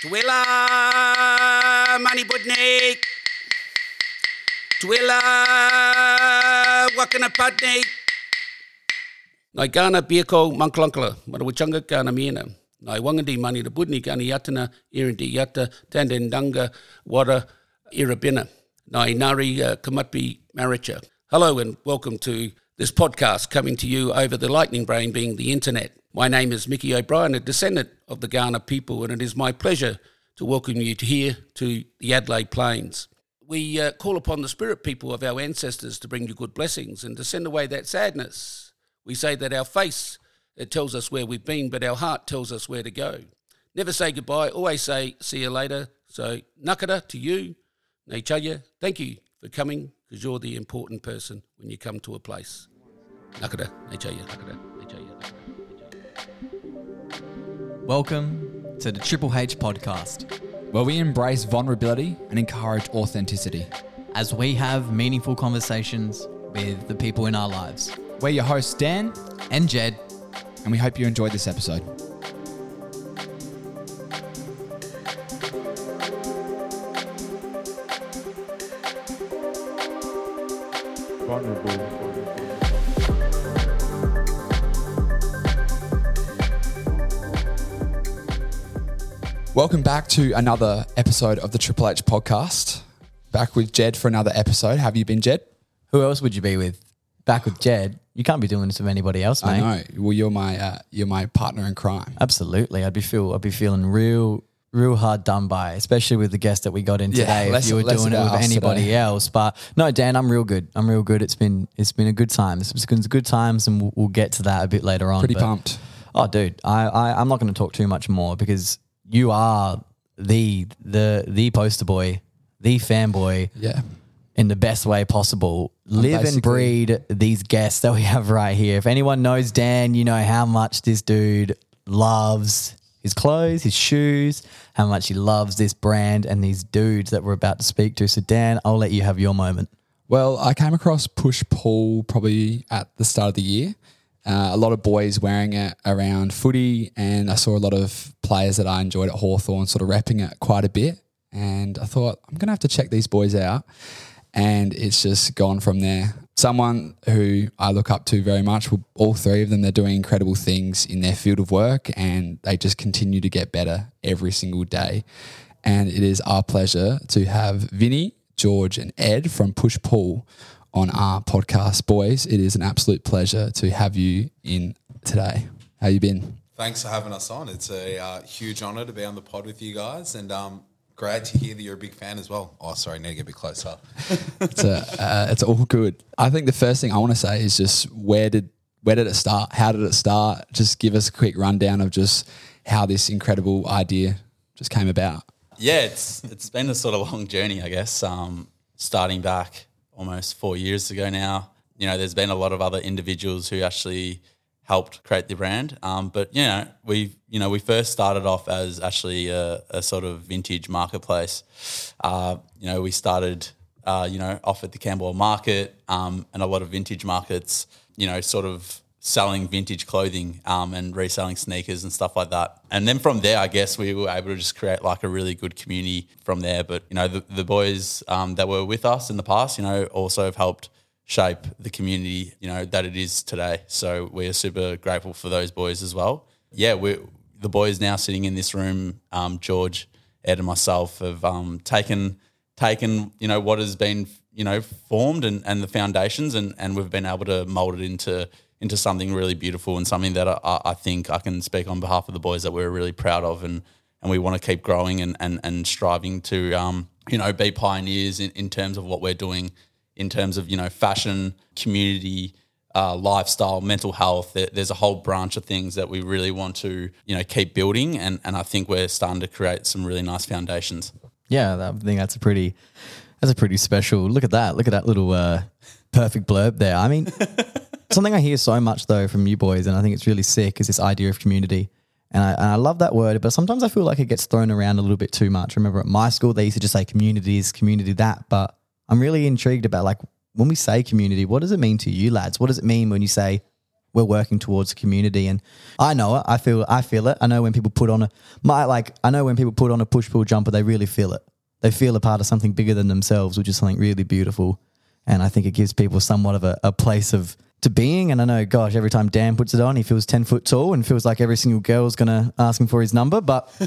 Twila Mani Budnik. Twila Wakana Padnik. Nai Gana Biako Manklankala, Marawachanga Gana Miena. Nai Wangandi Mani the Budni Gani Yatana, Irindi Yata, Tandendanga, Wada, Irabina. Nai Nari uh, Kamatpi Maricha. Hello and welcome to this podcast coming to you over the lightning brain being the internet. My name is Mickey O'Brien, a descendant of the Kaurna people, and it is my pleasure to welcome you here to the Adelaide Plains. We uh, call upon the spirit people of our ancestors to bring you good blessings and to send away that sadness. We say that our face it tells us where we've been, but our heart tells us where to go. Never say goodbye, always say see you later. So, nakara to you, Neichaya, thank you for coming because you're the important person when you come to a place. Nakara, Neichaya, nakara, Neichaya, nakara. Welcome to the Triple H podcast, where we embrace vulnerability and encourage authenticity. as we have meaningful conversations with the people in our lives. We're your hosts, Dan, And Jed, and we hope you enjoyed this episode. Welcome back to another episode of the Triple H podcast. Back with Jed for another episode. Have you been, Jed? who else would you be with? Back with Jed. You can't be doing this with anybody else, mate. I know. Well, you're my uh, you're my partner in crime. Absolutely. I'd be feel I'd be feeling real real hard done by, especially with the guest that we got in Yeah, today. less- if you were less doing it about with us anybody today. else. But no, Dan, I'm real good. I'm real good. It's been it's been a good time. It's been good times and we'll, we'll get to that a bit later on. Pretty but- pumped. Oh, dude, I, I I'm not going to talk too much more because you are the the the poster boy, the fanboy Yeah. in the best way possible. Live and breed these guests that we have right here. If anyone knows Dan, you know how much this dude loves his clothes, his shoes, how much he loves this brand and these dudes that we're about to speak to. So Dan, I'll let you have your moment. Well, I came across push pull probably at the start of the year. Uh, a lot of boys wearing it around footy, and I saw a lot of players that I enjoyed at Hawthorn sort of wrapping it quite a bit. And I thought, I'm going to have to check these boys out. And it's just gone from there. Someone who I look up to very much, all three of them, they're doing incredible things in their field of work and they just continue to get better every single day. And it is our pleasure to have Vinny, George, and Ed from Push Pull on our podcast. Boys, it is an absolute pleasure to have you in today. How you been? Thanks for having us on. It's a uh, huge honour to be on the pod with you guys, and um, great to hear that you're a big fan as well. Oh, sorry, I need to get a bit closer. It's a, uh, it's all good. I think the first thing I want to say is just where did where did it start? How did it start? Just give us a quick rundown of just how this incredible idea just came about. Yeah, it's it's been a sort of long journey, I guess. Um, starting back almost four years ago now, you know, there's been a lot of other individuals who actually helped create the brand. Um, but you know, we you know we first started off as actually a, a sort of vintage marketplace. Uh, you know, we started uh, you know off at the Camberwell Market um, and a lot of vintage markets. You know, sort of selling vintage clothing um, and reselling sneakers and stuff like that. And then from there, I guess we were able to just create like a really good community from there. But you know, the, the boys um, that were with us in the past, you know, also have helped shape the community, you know, that it is today. So we are super grateful for those boys as well. Yeah, we the boys now sitting in this room, um, George, Ed, and myself have um, taken taken you know what has been you know formed and, and the foundations and, and we've been able to mold it into into something really beautiful and something that I, I think I can speak on behalf of the boys that we're really proud of and and we want to keep growing and and, and striving to um, you know be pioneers in, in terms of what we're doing in terms of you know fashion community uh, lifestyle, mental health. There, there's a whole branch of things that we really want to, you know, keep building, and and I think we're starting to create some really nice foundations. Yeah, I think that's a pretty that's a pretty special. Look at that. Look at that little uh, perfect blurb there. I mean, something I hear so much though from you boys, and I think it's really sick, is this idea of community. And I, and I love that word, but sometimes I feel like it gets thrown around a little bit too much. Remember at my school, they used to just say communities, community that. But I'm really intrigued about like when we say community, what does it mean to you lads? What does it mean when you say we're working towards a community, and I know it. I feel I feel it. I know when people put on a my like I know when people put on a push pull jumper, they really feel it. They feel a part of something bigger than themselves, which is something really beautiful. And I think it gives people somewhat of a, a place of to being. And I know, gosh, every time Dan puts it on, he feels 10 foot tall and feels like every single girl is going to ask him for his number. But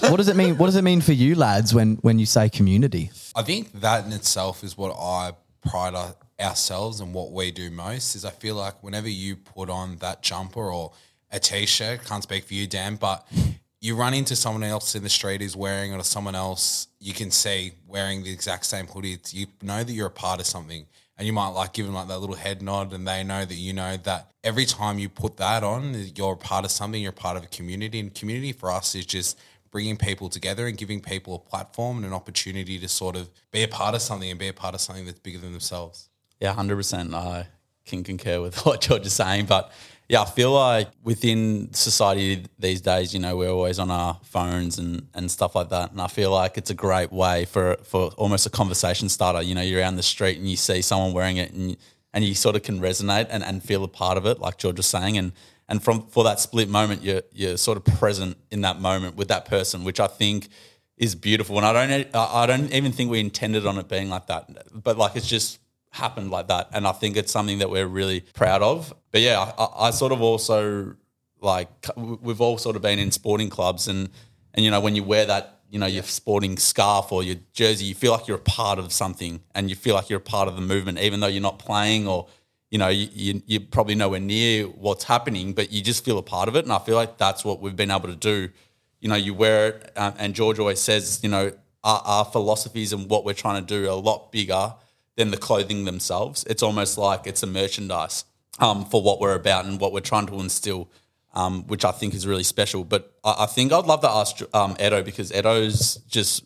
what does it mean? What does it mean for you lads when, when you say community? I think that in itself is what I pride our- ourselves and what we do most is I feel like whenever you put on that jumper or a t-shirt, can't speak for you, Dan, but you run into someone else in the street who's wearing it or someone else you can see wearing the exact same hoodie. You know that you're a part of something and you might like give them like that little head nod and they know that you know that every time you put that on, you're a part of something, you're a part of a community. And community for us is just bringing people together and giving people a platform and an opportunity to sort of be a part of something and be a part of something that's bigger than themselves. Yeah, hundred percent. I can concur with what George is saying, but yeah, I feel like within society these days, you know, we're always on our phones and, and stuff like that, and I feel like it's a great way for for almost a conversation starter. You know, you're around the street and you see someone wearing it, and and you sort of can resonate and, and feel a part of it, like George was saying, and and from for that split moment, you're you're sort of present in that moment with that person, which I think is beautiful. And I don't I don't even think we intended on it being like that, but like it's just happened like that. And I think it's something that we're really proud of. But yeah, I, I sort of also like we've all sort of been in sporting clubs and and you know when you wear that you know your sporting scarf or your jersey you feel like you're a part of something and you feel like you're a part of the movement even though you're not playing or you know you, you, you're probably nowhere near what's happening but you just feel a part of it and i feel like that's what we've been able to do you know you wear it um, and george always says you know our, our philosophies and what we're trying to do are a lot bigger than the clothing themselves it's almost like it's a merchandise um, for what we're about and what we're trying to instill um, which I think is really special. But I, I think I'd love to ask um, Edo because Edo's just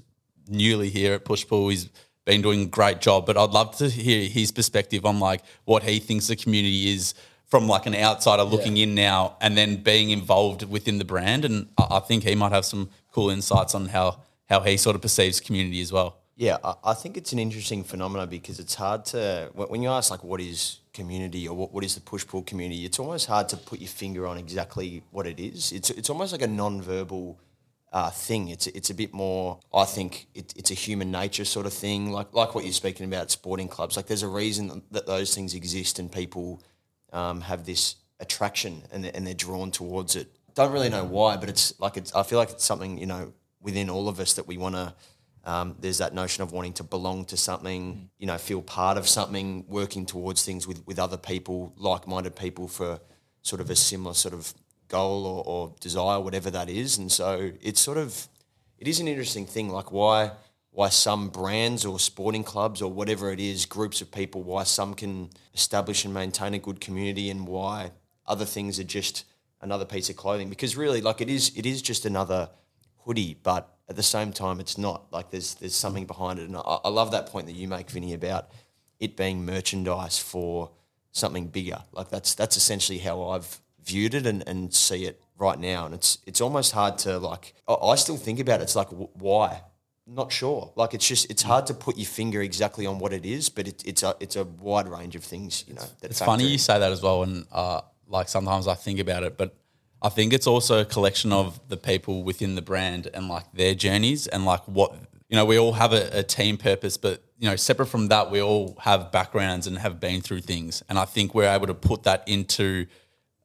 newly here at Push Pull. He's been doing a great job, but I'd love to hear his perspective on like what he thinks the community is from like an outsider looking in now, and then being involved within the brand. And I, I think he might have some cool insights on how how he sort of perceives community as well. Yeah, I, think it's an interesting phenomenon because it's hard to when when you ask like what is community or what, what is the push pull community, it's almost hard to put your finger on exactly what it is. It's it's almost like a non-verbal uh, thing. It's it's a bit more. I think it, it's a human nature sort of thing, like like what you're speaking about sporting clubs. Like there's a reason that those things exist and people um, have this attraction and they're, and they're drawn towards it. Don't really know why, but it's like it's. I feel like it's something you know within all of us that we want to. Um, there's that notion of wanting to belong to something, you know, feel part of something, working towards things with, with other people, like minded people for sort of a similar sort of goal or, or desire, whatever that is. And so it's sort of, it is an interesting thing, like why why some brands or sporting clubs or whatever it is, groups of people, why some can establish and maintain a good community and why other things are just another piece of clothing. Because really, like it is, it is just another hoodie, but at the same time, it's not. Like there's there's something behind it, and I, I love that point that you make, Vinny, about it being merchandise for something bigger. Like that's that's essentially how I've viewed it and, and see it right now, and it's it's almost hard to like. I, I still think about it. It's like wh- why. Not sure. Like it's just it's hard to put your finger exactly on what it is, but it, it's a it's a wide range of things. You know, It's funny in. you say that as well, and uh, like sometimes I think about it, but I think it's also a collection of the people within the brand and like their journeys and like what you know. We all have a, a team purpose, but you know, separate from that, we all have backgrounds and have been through things, and I think we're able to put that into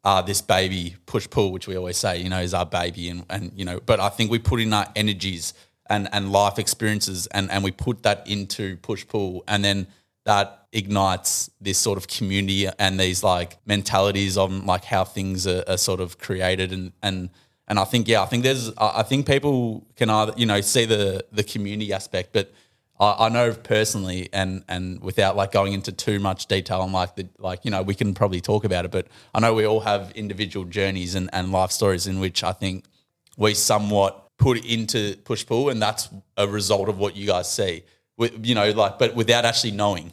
uh, this baby push pull, which we always say, you know, is our baby, and and you know, but I think we put in our energies and and life experiences, and and we put that into push pull, and then that ignites this sort of community and these like mentalities on like how things are, are sort of created. And and and I think yeah I think there's I think people can either you know see the the community aspect but I, I know personally and and without like going into too much detail on like the like you know we can probably talk about it but I know we all have individual journeys and, and life stories in which I think we somewhat put into push pull and that's a result of what you guys see you know like but without actually knowing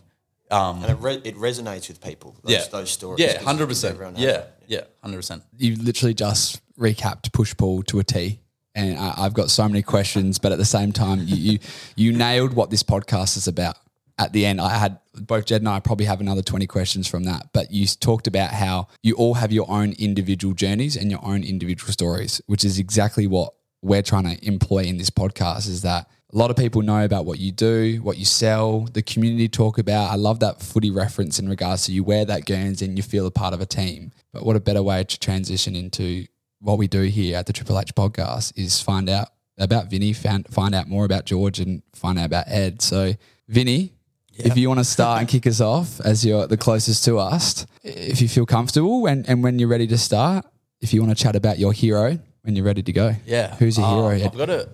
um, and it, re- it resonates with people. Those, yeah those stories. yeah 'cause hundred percent everyone has yeah it. yeah hundred percent you literally just recapped push pull to a T. And I, I've got so many questions, but at the same time, you, you you nailed what this podcast is about. at the end, I had both Jed and I probably have another 20 questions from that. But you talked about how you all have your own individual journeys and your own individual stories, which is exactly what we're trying to employ in this podcast is that a lot of people know about what you do, what you sell, the community talk about. I love that footy reference in regards to you wear that Guernsey and you feel a part of a team. But what a better way to transition into what we do here at the Triple H podcast is find out about Vinny, find, find out more about George and find out about Ed. So, Vinny, if you want to start and kick us off as you're the closest to us, if you feel comfortable and, and when you're ready to start, if you want to chat about your hero when you're ready to go. Yeah. Who's your hero? Um, Ed? I've got a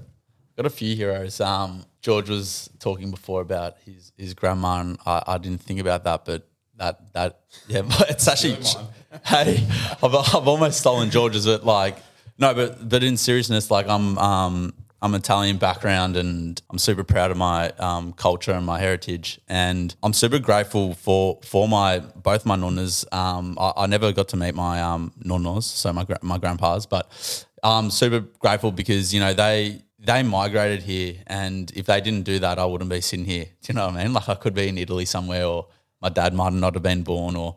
got a few heroes. Um, George was talking before about his his grandma, and I, I didn't think about that, but that that yeah, but it's actually hey, I've, I've almost stolen George's, but like no, but but in seriousness, like I'm um I'm Italian background and I'm super proud of my um, culture and my heritage. And I'm super grateful for for my both my nonnas. Um, I, I never got to meet my um, nonnos, so my my grandpas, but I'm super grateful because you know they they migrated here, and if they didn't do that, I wouldn't be sitting here. Do you know what I mean? Like I could be in Italy somewhere, or my dad might not have been born, or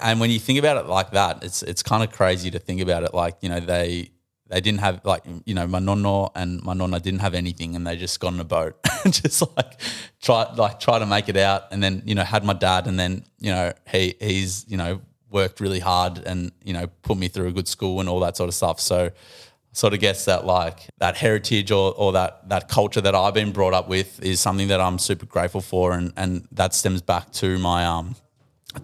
and when you think about it like that, it's it's kind of crazy to think about it like you know they they didn't have like you know my nonno and my nonna didn't have anything and they just got on a boat and just like try like try to make it out and then you know had my dad and then you know he he's you know worked really hard and you know put me through a good school and all that sort of stuff so sort of guess that like that heritage or, or that that culture that I've been brought up with is something that I'm super grateful for and and that stems back to my um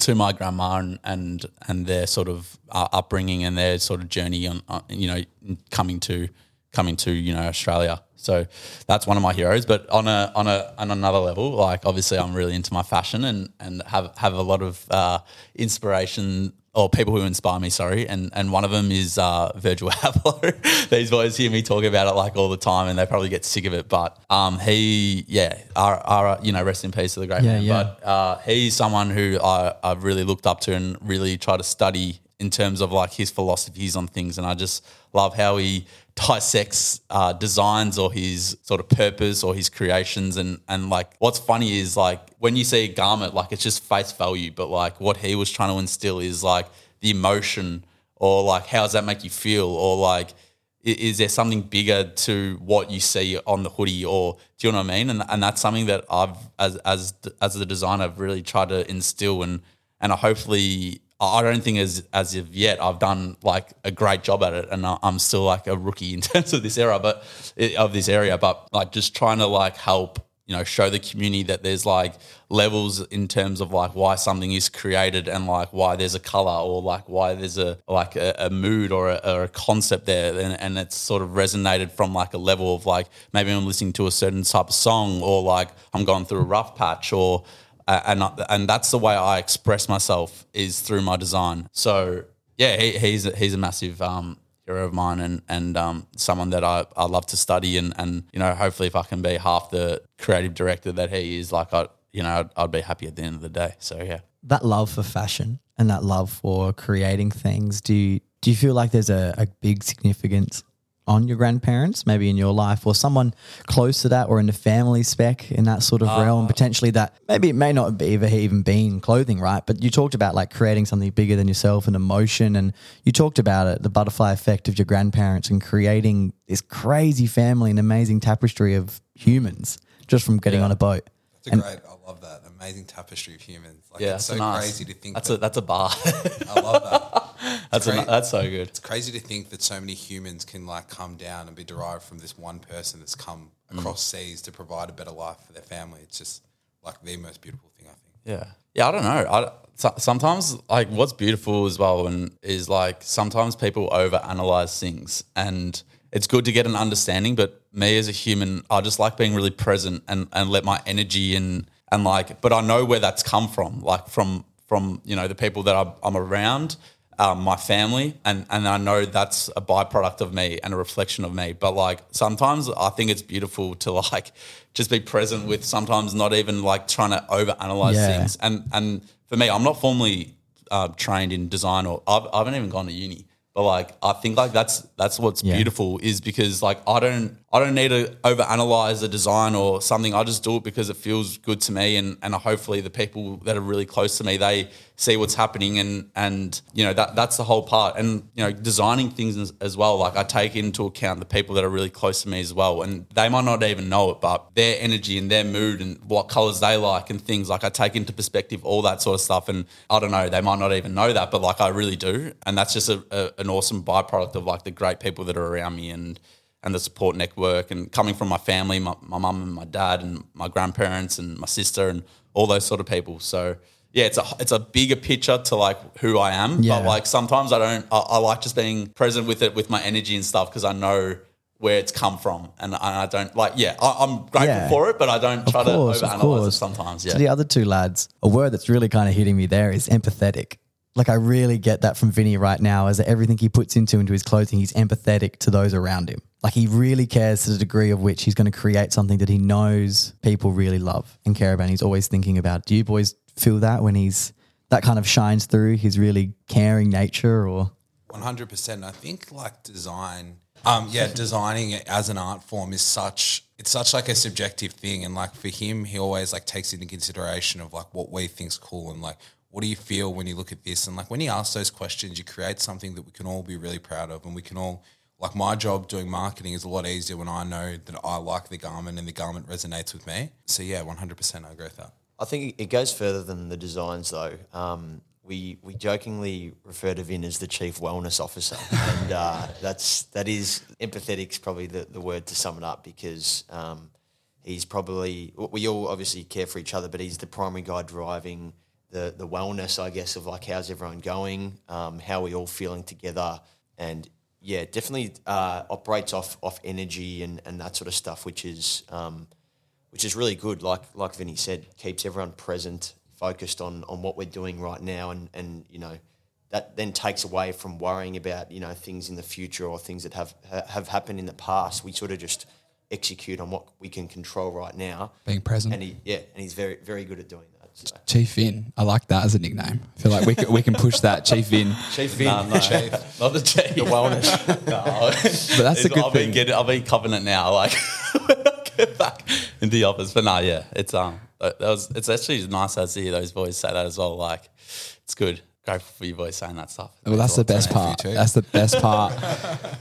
to my grandma and and, and their sort of uh, upbringing and their sort of journey on, on you know coming to coming to you know Australia. So that's one of my heroes. But on a on a on another level, like obviously I'm really into my fashion and and have have a lot of uh, inspiration or people who inspire me. Sorry, and and one of them is uh, Virgil Abloh. These boys hear me talk about it like all the time, and they probably get sick of it. But um, he, yeah, our, our you know, rest in peace to the great Yeah, man. yeah. But uh, he's someone who I, I've really looked up to and really try to study in terms of like his philosophies on things. And I just love how he dissects uh, designs or his sort of purpose or his creations. And, and like what's funny is like when you see a garment, like it's just face value. But like what he was trying to instill is like the emotion or like how does that make you feel or like is there something bigger to what you see on the hoodie or do you know what I mean? And and that's something that I've as as as the designer I've really tried to instill and and I hopefully I don't think as as of yet I've done like a great job at it and I'm still like a rookie in terms of this era but eh, of this area but like just trying to like help you know show the community that there's like levels in terms of like why something is created and like why there's a color or like why there's a like a, a mood or a, or a concept there and, and it's sort of resonated from like a level of like maybe I'm listening to a certain type of song or like I'm going through a rough patch or and I- and that's the way I express myself is through my design. So yeah he, he's a, he's a massive um hero of mine and and um, someone that I, I love to study and and you know hopefully if I can be half the creative director that he is like I you know I'd, I'd be happy at the end of the day. So yeah. That love for fashion and that love for creating things, do you, do you feel like there's a, a big significance on your grandparents, maybe in your life, or someone close to that, or in the family spec in that sort of ah. realm, potentially that maybe it may not be have even been clothing, right? But you talked about like creating something bigger than yourself and emotion, and you talked about it, the butterfly effect of your grandparents and creating this crazy family and amazing tapestry of humans just from getting on a boat. It's a great. I love that amazing tapestry of humans. Like yeah it's so nice. crazy to think. that's that, a that's a bar I love that. that's a, that's so good It's crazy to think that so many humans can like come down and be derived from this one person that's come mm. across seas to provide a better life for their family. It's just like the most beautiful thing I think. Yeah. Yeah, I don't know. I so, sometimes like what's beautiful as well and is like sometimes people overanalyze things and it's good to get an understanding, but me as a human, I just like being really present and and let my energy and and like but I know where that's come from, like from from, you know, the people that I'm, I'm around. Um, my family and and I know that's a byproduct of me and a reflection of me. But like sometimes I think it's beautiful to like just be present with sometimes not even like trying to overanalyze Yeah. things. And and for me, I'm not formally uh, trained in design or I've, I haven't even gone to uni. But like I think like that's that's what's Yeah. beautiful is because like I don't I don't need to overanalyze a design or something. I just do it because it feels good to me and and hopefully the people that are really close to me they see what's happening and and you know that that's the whole part and you know designing things as, as well like I take into account the people that are really close to me as well and they might not even know it but their energy and their mood and what colors they like and things like I take into perspective all that sort of stuff and I don't know they might not even know that but like I really do and that's just a, a, an awesome byproduct of like the great people that are around me and and the support network and coming from my family, my, mum and my dad and my grandparents and my sister and all those sort of people. So yeah, it's a it's a bigger picture to like who I am. Yeah. But like sometimes I don't I, I like just being present with it with my energy and stuff because I know where it's come from and I, I don't like yeah, I, I'm grateful Yeah. for it, but I don't try course, to overanalyze it sometimes. To Yeah. the other two lads, a word that's really kind of hitting me there is empathetic. Like I really get that from Vinny right now, is that everything he puts into into his clothing, he's empathetic to those around him. Like he really cares to the degree of which he's going to create something that he knows people really love and care about. And he's always thinking about. Do you boys feel that when he's that kind of shines through his really caring nature, or One hundred percent. I think like design, um, yeah, designing it as an art form is such it's such like a subjective thing, and like for him, he always like takes into consideration of like what we think's cool and like what do you feel when you look at this, and like when you ask those questions, you create something that we can all be really proud of, and we can all. Like my job doing marketing is a lot easier when I know that I like the garment and the garment resonates with me. So yeah, one hundred percent, I agree with that. I think it goes further than the designs, though. Um, we we jokingly refer to Vin as the chief wellness officer, and uh, that's that is empathetic's probably the, the word to sum it up because um, he's probably we all obviously care for each other, but he's the primary guy driving the the wellness, I guess, of like how's everyone going, um, how we all feeling together, and yeah, definitely uh, operates off off energy and, and that sort of stuff, which is um, which is really good. Like like Vinny said, keeps everyone present, focused on on what we're doing right now, and and you know that then takes away from worrying about you know things in the future or things that have ha- have happened in the past. We sort of just execute on what we can control right now. Being present. and he yeah, and he's very very good at doing. So. Chief Vin. I like that as a nickname. I feel like we can, we can push that. Chief Vin. Chief Vin, No, no, not the chief. the wellness. No. But that's a good I've been thing. getting, I'll be covering it now. Like when I get back in the office, but no, yeah, it's um, that that was it's actually nice to hear those boys say that as well. Like, it's good. Grateful for you boys saying that stuff. Well, that's the best part. That's the best part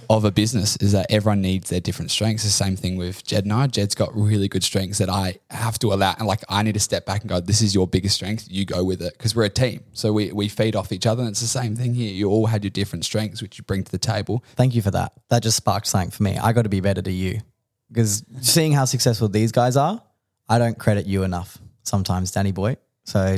of a business is that everyone needs their different strengths. The same thing with Jed and I. Jed's got really good strengths that I have to allow, and like I need to step back and go, "This is your biggest strength. You go with it," because we're a team. So we we feed off each other, and it's the same thing here. You all had your different strengths, which you bring to the table. Thank you for that. That just sparked something for me. I got to be better to you because seeing how successful these guys are, I don't credit you enough sometimes, Danny boy. So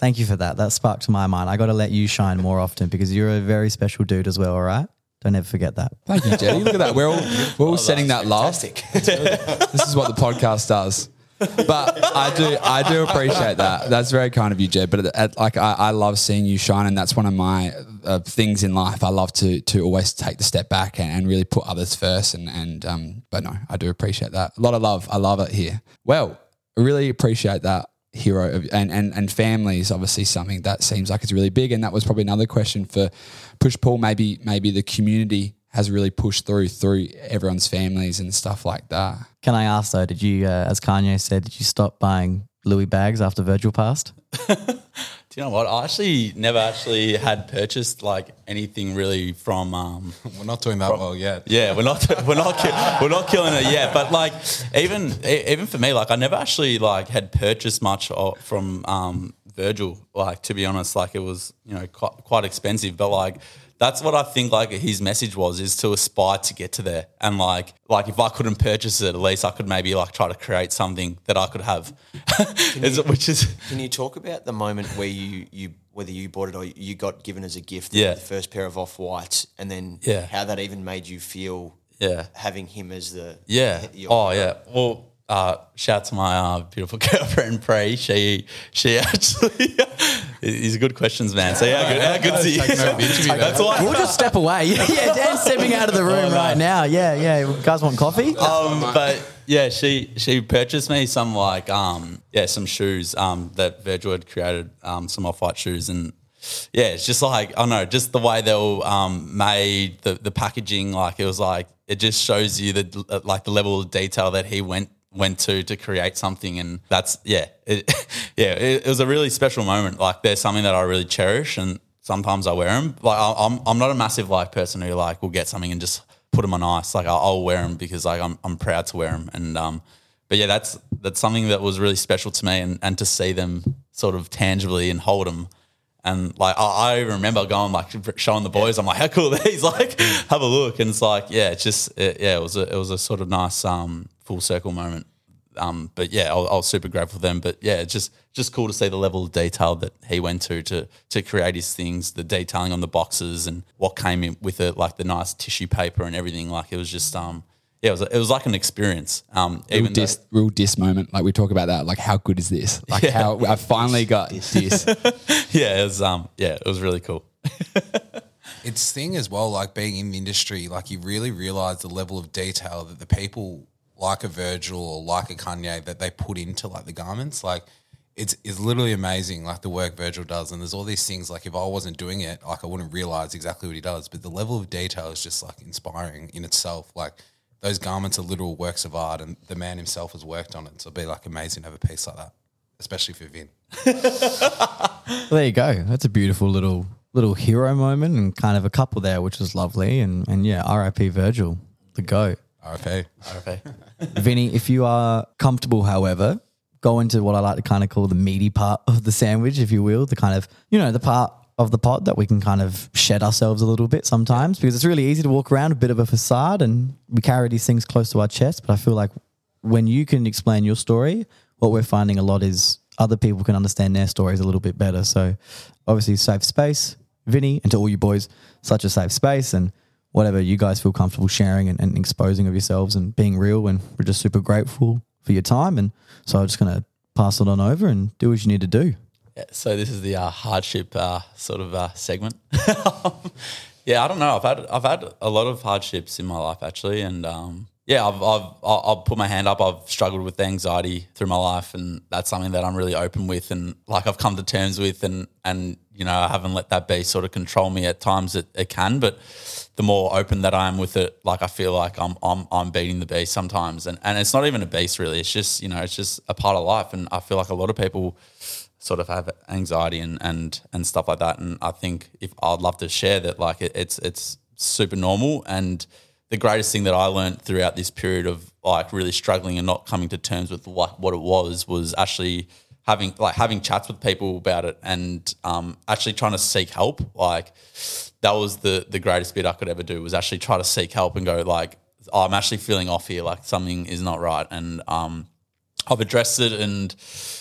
thank you for that. That sparked to my mind. I got to let you shine more often because you're a very special dude as well. All right. Don't ever forget that. Thank you, Jed. Look at that. We're all we're all setting that love. this is what the podcast does. But I do, I do appreciate that. That's very kind of you, Jed. But at, like, I, I love seeing you shine, and that's one of my uh, things in life. I love to to always take the step back and, and really put others first. And and um, but no, I do appreciate that. A lot of love. I love it here. Well, I really appreciate that hero of, and, and and family is obviously something that seems like it's really big. And that was probably another question for push pull. Maybe maybe the community has really pushed through through everyone's families and stuff like that. Can I ask though, did you, uh, as Kanye said, did you stop buying Louis bags after Virgil passed? Do you know what? I actually never actually had purchased like anything really from. Um, We're not doing that well yet. yeah, we're not we're not ki- we're not killing it yet. But like even even for me, like I never actually like had purchased much from um, Virgil. Like to be honest, like it was you know quite, quite expensive. But like that's what I think like his message was is to aspire to get to there. And like like if I couldn't purchase it, at least I could maybe like try to create something that I could have, Is- which is. Can you talk about the moment where you, you whether you bought it or you got given as a gift Yeah. the first pair of off whites and then Yeah. how that even made you feel Yeah. having him as the Yeah. your- Oh yeah. Well, uh, shout out to my uh, beautiful girlfriend Pre. She she actually these are good questions, man. So yeah, good how good's he? That's why. We'll just step away. Yeah, yeah, Dan's stepping out of the room right now. Yeah, yeah. You guys want coffee? Um, but yeah, she she purchased me some like um yeah some shoes um that Virgil had created um some off white shoes and yeah, it's just like I don't know, just the way they were um, made, the the packaging, like it was like it just shows you the like the level of detail that he went went to to create something, and that's yeah, it, yeah, it, it was a really special moment. Like there's something that I really cherish, and sometimes I wear them. Like I'm I'm not a massive like person who like will get something and just put them on ice. Like I'll, I'll wear them because like I'm I'm proud to wear them, and um, but yeah, that's that's something that was really special to me, and and to see them sort of tangibly and hold them. And like I, I remember going like showing the boys, I'm like, how cool are these? Like, have a look, and it's like, yeah, it's just it, yeah, it was a it was a sort of nice um, full circle moment. Um, but yeah, I, was- I was super grateful for them. But yeah, it's just just cool to see the level of detail that he went to to to create his things, the detailing on the boxes and what came in with it, like the nice tissue paper and everything. Like it was just um, yeah, it was it was like an experience. Um, Real even though- real dis moment. Like we talk about that. Like how good is this? Like how I finally got dis. yeah, it was um, yeah, it was really cool. it's thing as well, like being in the industry, like you really realize the level of detail that the people like a Virgil or like a Kanye that they put into like the garments. Like it's it's literally amazing, like the work Virgil does. And there's all these things like if I wasn't doing it, like I wouldn't realize exactly what he does. But the level of detail is just like inspiring in itself. Like those garments are literal works of art and the man himself has worked on it. So it'd be like amazing to have a piece like that. Especially for Vin. Well, there you go. That's a beautiful little little hero moment and kind of a couple there, which was lovely. And and yeah, R.I.P. Virgil, the go. RFA. Okay. Vinny, if you are comfortable, however, go into what I like to kind of call the meaty part of the sandwich, if you will, the kind of, you know, the part of the pod that we can kind of shed ourselves a little bit sometimes because it's really easy to walk around a bit of a facade and we carry these things close to our chest. But I feel like when you can explain your story, what we're finding a lot is other people can understand their stories a little bit better. So obviously, safe space, Vinny, and to all you boys, such a safe space. And whatever you guys feel comfortable sharing and, and exposing of yourselves and being real. And we're just super grateful for your time. And so I'm just going to pass it on over and do what you need to do. Yeah, so this is the uh, hardship uh, sort of uh, segment. yeah, I don't know. I've had I've had a lot of hardships in my life actually, and um, yeah, I've, I've I'll put my hand up. I've struggled with anxiety through my life, and that's something that I'm really open with, and like I've come to terms with, and and you know I haven't let that be sort of control me. At times it, it can, but the more open that I am with it, like I feel like I'm I'm I'm beating the beast sometimes, and and it's not even a beast really. It's just you know it's just a part of life, and I feel like a lot of people sort of have anxiety and and and stuff like that. And I think if I'd love to share that, like it, it's it's super normal. And the greatest thing that I learned throughout this period of like really struggling and not coming to terms with like what it was was actually having like having chats with people about it and um, actually trying to seek help. Like that was the the greatest bit I could ever do was actually try to seek help and go like oh, I'm actually feeling off here, like something is not right, and um, I've addressed it, and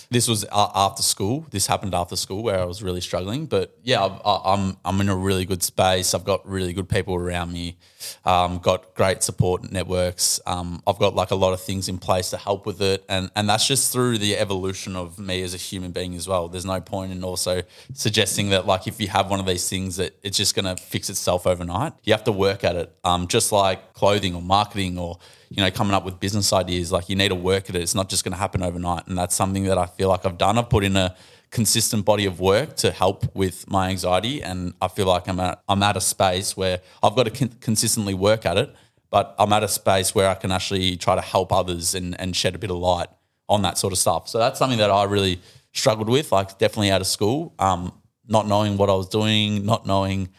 this was after school. This happened after school where I was really struggling. But yeah, I've, I'm I'm in a really good space. I've got really good people around me. Um, got great support networks. Um, I've got like a lot of things in place to help with it, and and that's just through the evolution of me as a human being as well. There's no point in also suggesting that like if you have one of these things that it's just going to fix itself overnight. You have to work at it. Um, just like clothing or marketing or you know coming up with business ideas, like you need to work at it. It's not just going to happen overnight, and that's something that I feel like I've done. I've put in a consistent body of work to help with my anxiety, and I feel like I'm at I'm at a space where I've got to con- consistently work at it. But I'm at a space where I can actually try to help others and, and shed a bit of light on that sort of stuff. So that's something that I really struggled with, like definitely out of school, um, not knowing what I was doing, not knowing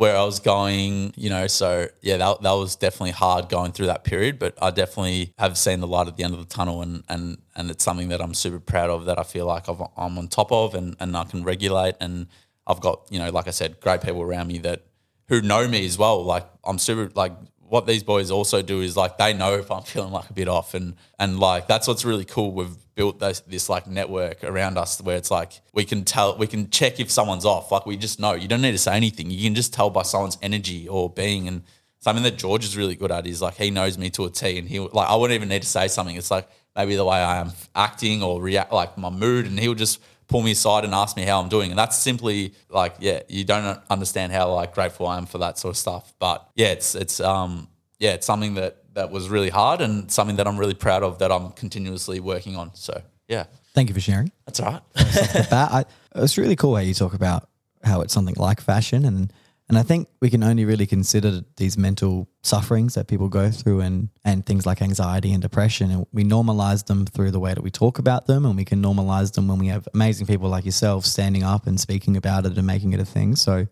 where I was going, you know. So yeah, that, that was definitely hard going through that period, but I definitely have seen the light at the end of the tunnel, and and and it's something that I'm super proud of. That I feel like I've, I'm on top of, and and I can regulate, and I've got you know, like I said, great people around me that who know me as well. Like I'm super like what these boys also do is like they know if I'm feeling like a bit off and and like that's what's really cool. We've built this this like network around us where it's like we can tell we can check if someone's off. Like we just know. You don't need to say anything. You can just tell by someone's energy or being and something that George is really good at is like he knows me to a T and he like I wouldn't even need to say something. It's like maybe the way I am acting or react like my mood and he'll just pull me aside and ask me how I'm doing. And that's simply like, yeah, you don't understand how like grateful I am for that sort of stuff. But yeah, it's it's um yeah, it's something that that was really hard and something that I'm really proud of that I'm continuously working on. So yeah, Thank you for sharing. that's all right. that. I, it's really cool how you talk about how it's something like fashion and and I think we can only really consider these mental sufferings that people go through and, and things like anxiety and depression. And we normalize them through the way that we talk about them. And we can normalize them when we have amazing people like yourself standing up and speaking about it and making it a thing. So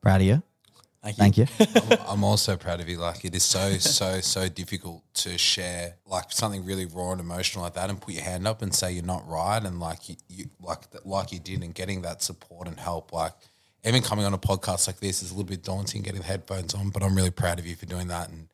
proud of you. Thank you. Thank you. I'm also proud of you. Like it is so, so, so difficult to share like something really raw and emotional like that, and put your hand up and say you're not right, and like you, you like like you did, and getting that support and help. Like even coming on a podcast like this is a little bit daunting, getting the headphones on, but I'm really proud of you for doing that, and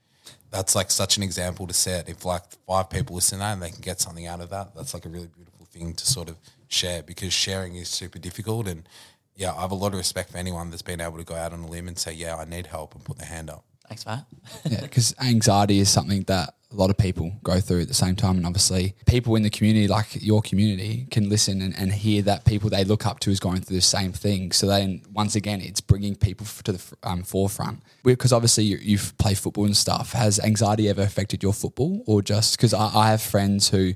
that's like such an example to set. If like five people listen to that and they can get something out of that, that's like a really beautiful thing to sort of share because sharing is super difficult and yeah, I have a lot of respect for anyone that's been able to go out on a limb and say, "Yeah, I need help," and put their hand up. Thanks, Matt. Yeah, because anxiety is something that a lot of people go through at the same time. And obviously, people in the community, like your community, can listen and, and hear that people they look up to is going through the same thing. So then, once again, it's bringing people to the um, forefront. Because obviously, you, you play football and stuff. Has anxiety ever affected your football, or just because I, I have friends who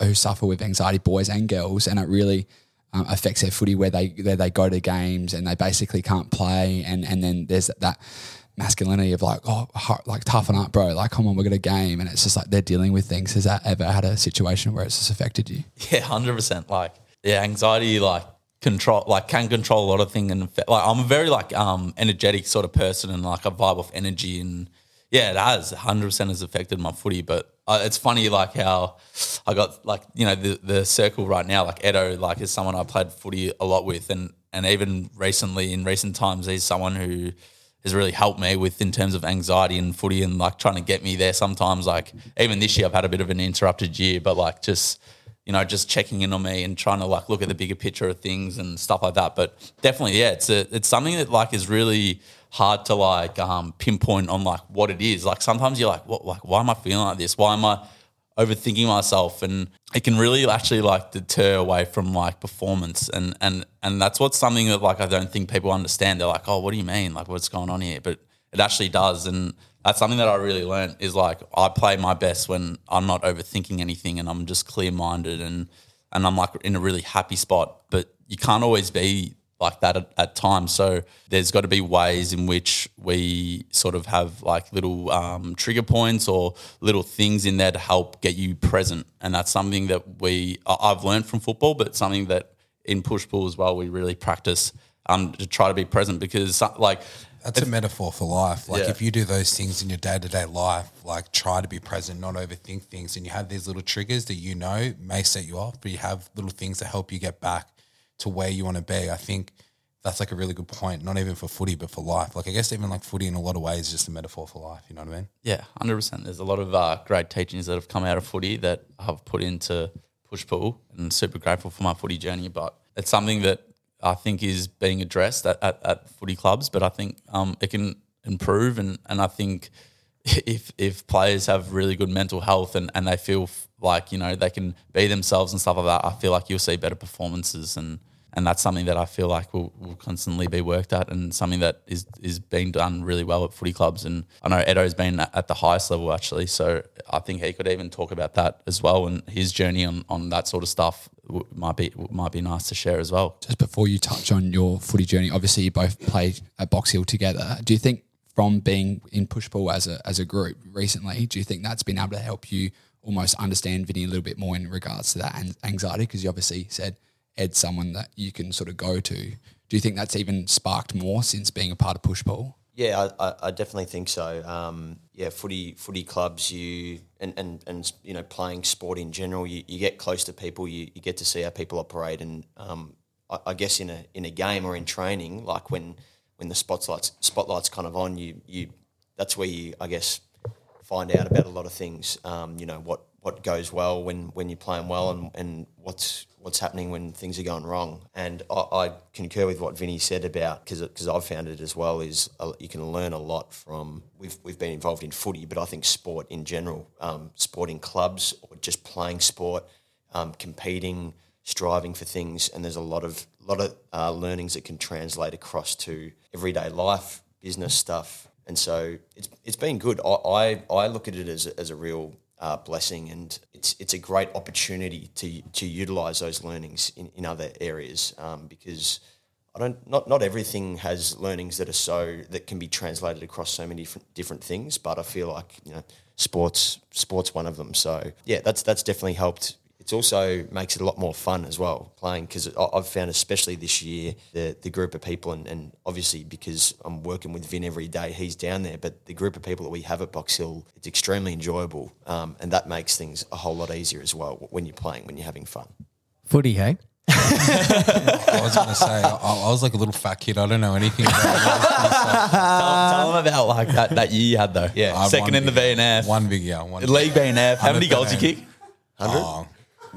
who suffer with anxiety, boys and girls, and it really um, affects their footy where they where they go to games and they basically can't play and and then there's that masculinity of like oh like toughen up bro. Like come on we're to game. And it's just like they're dealing with things. Has that ever had a situation where it's just affected you? Yeah, hundred percent. Like, yeah, anxiety, like control, like can control a lot of things, and like I'm a very like um energetic sort of person, and like I vibe off energy, and yeah, it has. hundred percent has affected my footy. But uh, it's funny, like how I got like you know the the circle right now, like Edo, like is someone I played footy a lot with, and and even recently in recent times, he's someone who has really helped me with in terms of anxiety and footy and like trying to get me there. Sometimes like even this year I've had a bit of an interrupted year, but like just you know just checking in on me and trying to like look at the bigger picture of things and stuff like that. But definitely, yeah, it's a, it's something that like is really hard to like um, pinpoint on like what it is. Like sometimes you're like, what like why am I feeling like this? Why am I overthinking myself and it can really actually like deter away from like performance and and and that's what's something that like I don't think people understand. They're like oh what do you mean? Like what's going on here? But it actually does and that's something that I really learned is like I play my best when I'm not overthinking anything and I'm just clear minded and and I'm like in a really happy spot. But you can't always be like that at, at times. So there's got to be ways in which we sort of have like little um, trigger points or little things in there to help get you present. And that's something that we I've learned from football, but something that in push pull as well we really practice um, to try to be present because like That's a metaphor for life. Like Yeah. if you do those things in your day to day life, like try to be present, not overthink things, and you have these little triggers that you know may set you off, but you have little things that help you get back to where you want to be. I think that's like a really good point. Not even for footy, but for life. Like I guess even like footy in a lot of ways is just a metaphor for life. You know what I mean? Yeah, hundred percent. There's a lot of uh, great teachings that have come out of footy that I've put into push pull, and super grateful for my footy journey. But it's something that I think is being addressed at, at, at footy clubs. But I think um, it can improve, and and I think if if players have really good mental health and, and they feel like you know they can be themselves and stuff like that, I feel like you'll see better performances and. And that's something that I feel like will, will constantly be worked at, and something that is is being done really well at footy clubs. And I know Edo's been at the highest level actually, so I think he could even talk about that as well. And his journey on, on that sort of stuff might be might be nice to share as well. just before you touch on your footy journey, obviously you both played at Box Hill together. Do you think from being in push pull as a as a group recently, do you think that's been able to help you almost understand Vinny a little bit more in regards to that an- anxiety? Because you obviously said Ed's someone that you can sort of go to. Do you think that's even sparked more since being a part of push pull? Yeah, I, I, I definitely think so. Um, yeah, footy footy clubs, you and, and, and you know playing sport in general, you, you get close to people, you, you get to see how people operate, and um, I, I guess in a in a game or in training, like when when the spotlights spotlight's kind of on you, you that's where you I guess find out about a lot of things. Um, you know what what goes well when when you're playing well, and, and what's what's happening when things are going wrong. And I, I concur with what Vinny said about because because I've found it as well is uh, you can learn a lot from. We've we've been involved in footy, but I think sport in general, um, sporting clubs or just playing sport, um, competing, striving for things, and there's a lot of lot of uh, learnings that can translate across to everyday life, business stuff, and so it's it's been good. I I, I look at it as a, as a real uh, blessing, and it's it's a great opportunity to to utilize those learnings in, in other areas um, because I don't not not everything has learnings that are so that can be translated across so many different different things. But I feel like you know sports sports one of them. So yeah, that's that's definitely helped. It also makes it a lot more fun as well playing because I've found especially this year the the group of people and, and obviously because I'm working with Vin every day, he's down there. But the group of people that we have at Box Hill, it's extremely enjoyable, um, and that makes things a whole lot easier as well when you're playing when you're having fun. Footy, hey? I was going to say, I, I was like a little fat kid. I don't know anything about it. Tell, tell them about like that, that year you had though. Yeah. I Second in the big- VFL. One big year. One League VFL. How many goals you 100%. kick? Oh,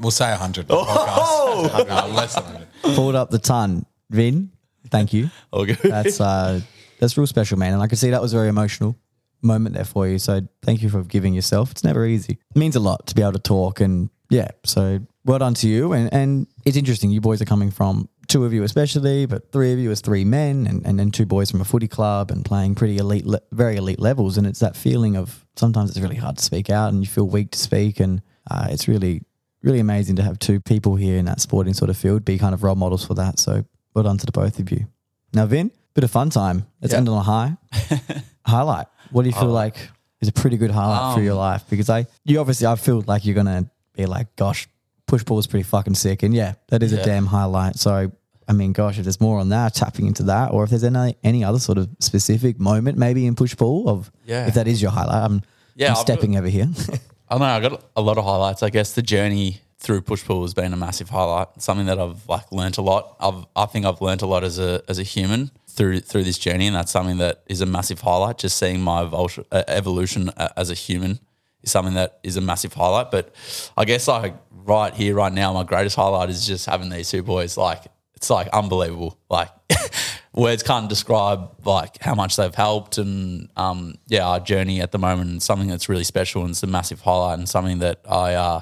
we'll say 100. Oh! No, less than 100. Pulled up the ton. Vin, thank you. Okay. That's uh, that's real special, man. And I can see that was a very emotional moment there for you. So thank you for giving yourself. It's never easy. It means a lot to be able to talk and yeah. So well done to you. And and it's interesting. You boys are coming from two of you especially, but three of you as three men, and and then two boys from a footy club and playing pretty elite, le- very elite levels. And it's that feeling of sometimes it's really hard to speak out and you feel weak to speak, and uh, it's really really amazing to have two people here in that sporting sort of field be kind of role models for that. So well done to the both of you. Now, Vin, bit of fun time. Let's Yeah. end on a high. highlight. What do you feel oh. like is a pretty good highlight for your um, life? Because I, you obviously, I feel like you're gonna be like, gosh, push pull is pretty fucking sick, and yeah, that is a damn highlight. So. I mean, gosh, if there's more on that, tapping into that, or if there's any any other sort of specific moment, maybe in push pull of, Yeah. if that is your highlight, I'm, Yeah, I'm stepping over here. I don't know. I got a lot of highlights. I guess the journey through push pull has been a massive highlight. Something that I've like learnt a lot. I've I think I've learnt a lot as a as a human through through this journey, and that's something that is a massive highlight. Just seeing my uh, evolution uh, as a human is something that is a massive highlight. But I guess like right here, right now, my greatest highlight is just having these two boys. Like it's like unbelievable. Like words can't describe like how much they've helped and um, yeah, our journey at the moment something that's really special and it's a massive highlight and something that I uh,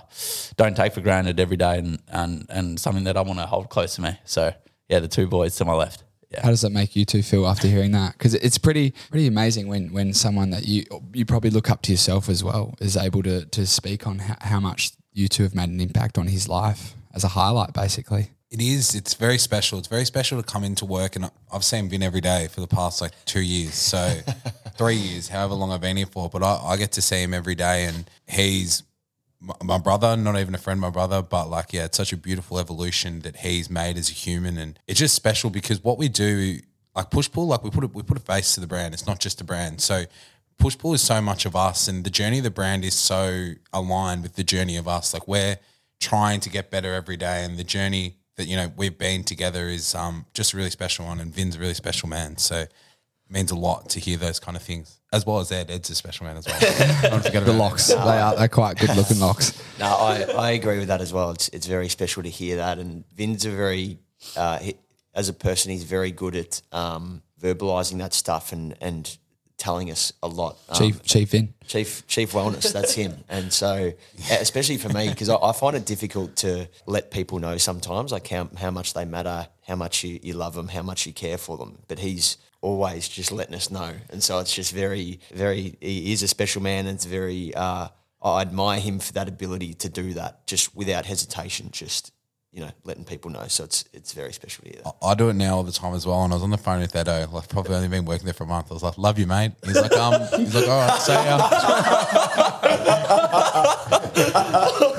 don't take for granted every day and, and, and something that I want to hold close to me. So yeah, the two boys to my left. Yeah. How does that make you two feel after hearing that? Because it's pretty pretty amazing when when someone that you you probably look up to yourself as well is able to to speak on how, how much you two have made an impact on his life as a highlight, basically. It is. It's very special. It's very special to come into work, and I've seen Vin every day for the past like two years, so three years, however long I've been here for. But I, I get to see him every day, and he's my, my brother, not even a friend, my brother, but like yeah, it's such a beautiful evolution that he's made as a human, and it's just special because what we do, like push pull, like we put a, we put a face to the brand. It's not just a brand, so. Push pull is so much of us, and the journey of the brand is so aligned with the journey of us. Like we're trying to get better every day, and the journey that you know we've been together is um, just a really special one. And Vin's a really special man, so it means a lot to hear those kind of things, as well as Ed. Ed's a special man as well. Don't forget The about locks, they are they're quite good looking locks. No, I, I agree with that as well. It's it's very special to hear that. And Vin's a very, uh, he, as a person, he's very good at um, verbalizing that stuff and and telling us a lot. Um, Chief Chief in. Chief Chief Wellness, that's him. And so, especially for me, because I, I find it difficult to let people know sometimes, like how, how much they matter, how much you, you love them, how much you care for them. But he's always just letting us know. And so it's just very, very, he is a special man and it's very, uh, I admire him for that ability to do that just without hesitation, just, you know, letting people know. So it's it's very special to hear that. I do it now all the time as well. And I was on the phone with that Edo. Like probably only been working there for a month. I was like, "Love you, mate." He's like, "Um," he's like, "All right, see ya."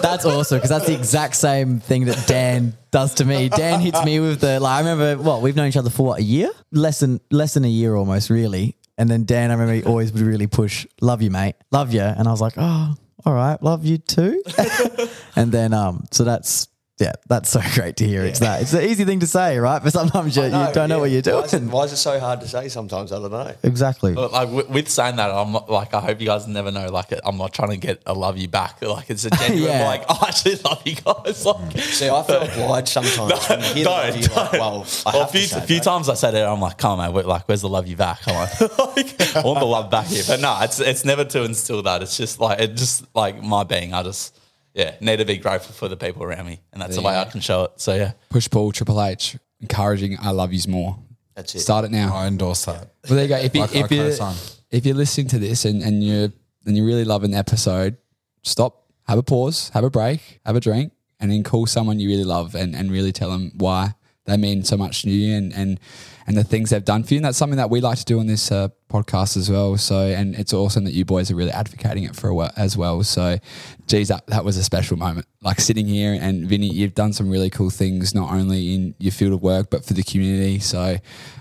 That's awesome because that's the exact same thing that Dan does to me. Dan hits me with the like. I remember what we've known each other for what a year, less than less than a year almost, really. And then Dan, I remember he always would really push, "Love you, mate, love you," and I was like, "Oh, all right, love you too." and then, um, so that's yeah, that's so great to hear. It's that it's an easy thing to say, right? But sometimes you, you don't know what you're Why is, it, doing. why is it so hard to say sometimes? I don't know. Exactly. But like with, with saying that, I'm not, like I hope you guys never know. Like I'm not trying to get a love you back. Like it's a genuine Yeah. like I actually love you guys. Like mm. See, I feel obliged sometimes when you hear the love you, like, well, I Well, a few, to say a few times I said it, I'm like, come on, man, like, where's the love you back? I'm like, like, I want the love back here. But no, it's it's never to instill that. It's just like it just like my being. I just yeah need to be grateful for the people around me, and that's the way I can show it. So yeah, Push pull, Triple H encouraging I love yous more. That's it. Start it now. I endorse that. Well, there you go. If, you, I- if, I you, co-sign. if you're listening to this and, and you're and you really love an episode, stop, have a pause, have a break, have a drink, and then call someone you really love and, and really tell them why they mean so much to you and and and the things they've done for you. And that's something that we like to do on this uh, podcast as well. So, and it's awesome that you boys are really advocating it for a while as well. So, geez, that, that was a special moment. Like sitting here and Vinny, you've done some really cool things, not only in your field of work, but for the community. So,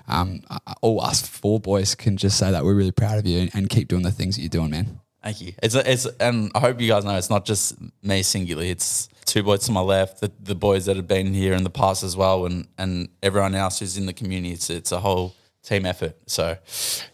um, all us four boys can just say that we're really proud of you and, keep doing the things that you're doing, man. Thank you. It's it's and I hope you guys know it's not just me singularly. It's two boys to my left, the, the boys that have been here in the past as well, and and everyone else who's in the community. It's it's a whole team effort. So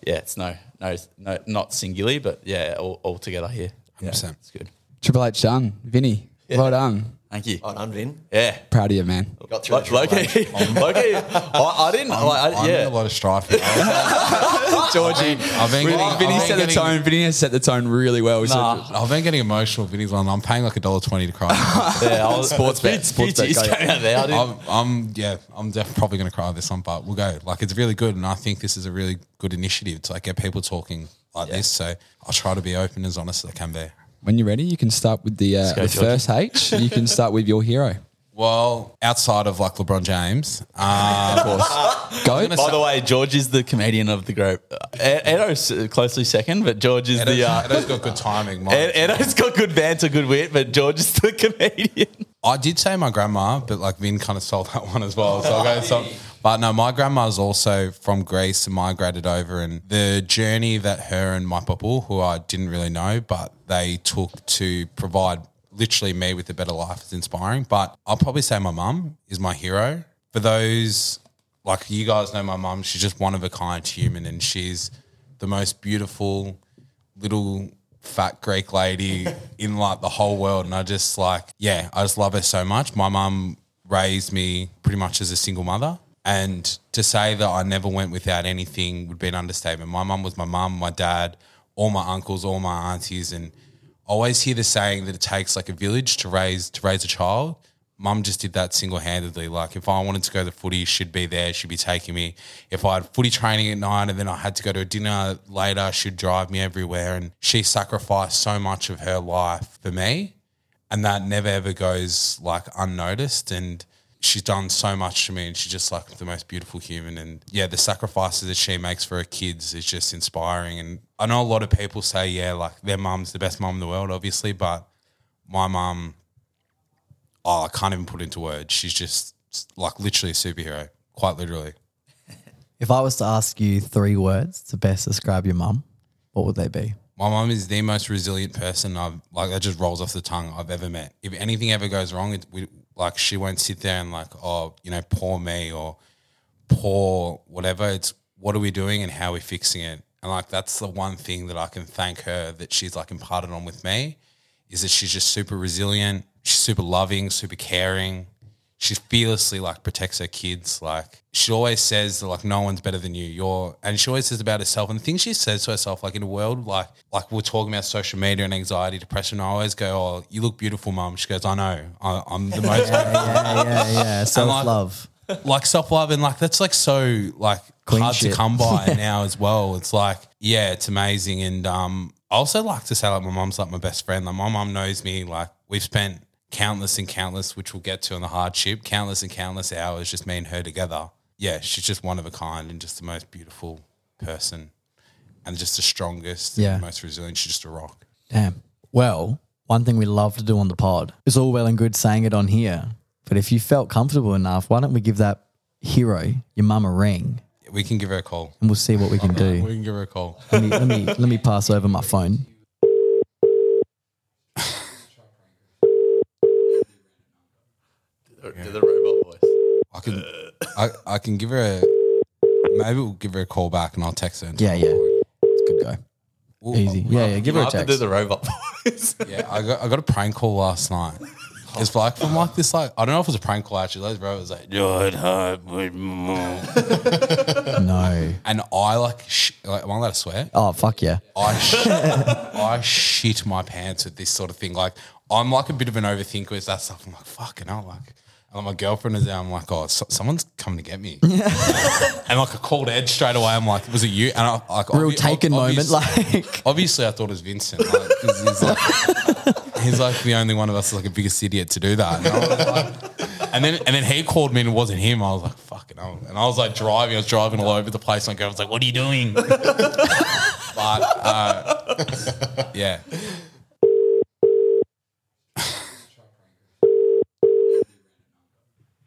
yeah, it's no no no not singularly, but yeah, all, all together here. Yeah, 100%. it's good. Triple H done. Vinny, well done. Thank you. Oh, Vin. Yeah. Proud of you, man. Got through Like, the Loki, Triple H. Loki, I, I didn't. I'm, like, I, I'm in a lot of strife. here. Georgie, I've been Vinny, getting- Vinny I've set been the getting- tone. Vinny has set the tone really well. So Nah. I've been getting emotional. Vinny's on. I'm paying like a dollar twenty to cry. yeah. I was Sports bet, few- sports few bet, tears go. came out there. I didn't. I'm, I'm yeah. I'm definitely probably going to cry this one, but we'll go. Like it's really good, and I think this is a really good initiative to like get people talking like this. So I'll try to be open as honest as I can be. When you're ready, you can start with the, uh, the first H. You can start with your hero. Well, outside of like LeBron James, um, Of course. Go. By the way, George is the comedian of the group. Uh, Ed- Edo's closely second, but George is Edo's, the. Uh, Edo's got good timing. Mine. Ed- Edo's got good banter, good wit, but George is the comedian. I did say my grandma, but like Vin kind of stole that one as well. So I'll go some. But no, my grandma's also from Greece and migrated over, and the journey that her and my papa, who I didn't really know, but they took to provide literally me with a better life is inspiring. But I'll probably say my mum is my hero. For those like you guys know my mum, she's just one of a kind human, and she's the most beautiful little fat Greek lady in like the whole world. And I just like, yeah, I just love her so much. My mum raised me pretty much as a single mother. And to say that I never went without anything would be an understatement. My mum was my mum, my dad, all my uncles, all my aunties, and I always hear the saying that it takes like a village to raise to raise a child. Mum just did that single handedly. Like if I wanted to go to the footy, she'd be there. She'd be taking me. If I had footy training at night and then I had to go to a dinner later, she'd drive me everywhere. And she sacrificed so much of her life for me, and that never ever goes like unnoticed. And she's done so much to me, and she's just like the most beautiful human. And yeah, the sacrifices that she makes for her kids is just inspiring. And I know a lot of people say, yeah, like their mum's the best mum in the world, obviously, but my mum oh, I can't even put into words. She's just like literally a superhero, quite literally. If I was to ask you three words to best describe your mum, what would they be? My mum is the most resilient person I've like that just rolls off the tongue I've ever met. If anything ever goes wrong, it, we, like she won't sit there and like, oh, you know, poor me or poor whatever. It's what are we doing and how are we fixing it? And like that's the one thing that I can thank her that she's like imparted on with me is that she's just super resilient. She's super loving, super caring. She fearlessly like protects her kids. Like she always says that like no one's better than you. You're and she always says about herself. And the thing she says to herself, like in a world like like we're talking about social media and anxiety, depression. I always go, "Oh, you look beautiful, mum." She goes, "I know. I, I'm the most Yeah, yeah, yeah. Self love. like self love and like that's like so like hard shit. to come by now as well. It's like yeah, it's amazing. And um, I also like to say like my mom's like my best friend. Like my mom knows me. Like we've spent countless and countless, which we'll get to on the hardship, countless and countless hours just me and her together. Yeah, she's just one of a kind and just the most beautiful person and just the strongest Yeah. and most resilient. She's just a rock. Damn. Well, one thing we love to do on the pod is all well and good saying it on here. But if you felt comfortable enough, why don't we give that hero, your mum, a ring We can give her a call. and we'll see what we can do. We can give her a call. Let me, let me, let me pass over my phone. Do the robot voice. I can uh, I, I can give her a maybe we'll give her a call back and I'll text her. And Yeah, yeah. her. It's good guy. Ooh, Easy. Yeah, yeah. Give her a might have to do text. the robot voice. Yeah, I got I got a prank call last night. It's like from like this like I don't know if it was a prank call actually. Those bro was like, "You'd hurt with mom." No. and I like, sh- like am I allowed to swear? Oh, fuck yeah. I sh- I shit my pants with this sort of thing. Like I'm like a bit of an overthinker with that stuff. I'm like fucking hell, like. And my girlfriend is there. I'm like, oh, so- someone's coming to get me. and like I called Ed straight away. I'm like, was it you? And I like Real obvi- taken moment. obvious- Like, Obviously, I thought it was Vincent. Like, 'cause he's, like, he's like the only one of us like a biggest idiot to do that. And I was like, and then and then he called me and it wasn't him. I was like, fucking hell. And I was like driving, I was driving all over the place. And I was like, what are you doing? but uh, yeah.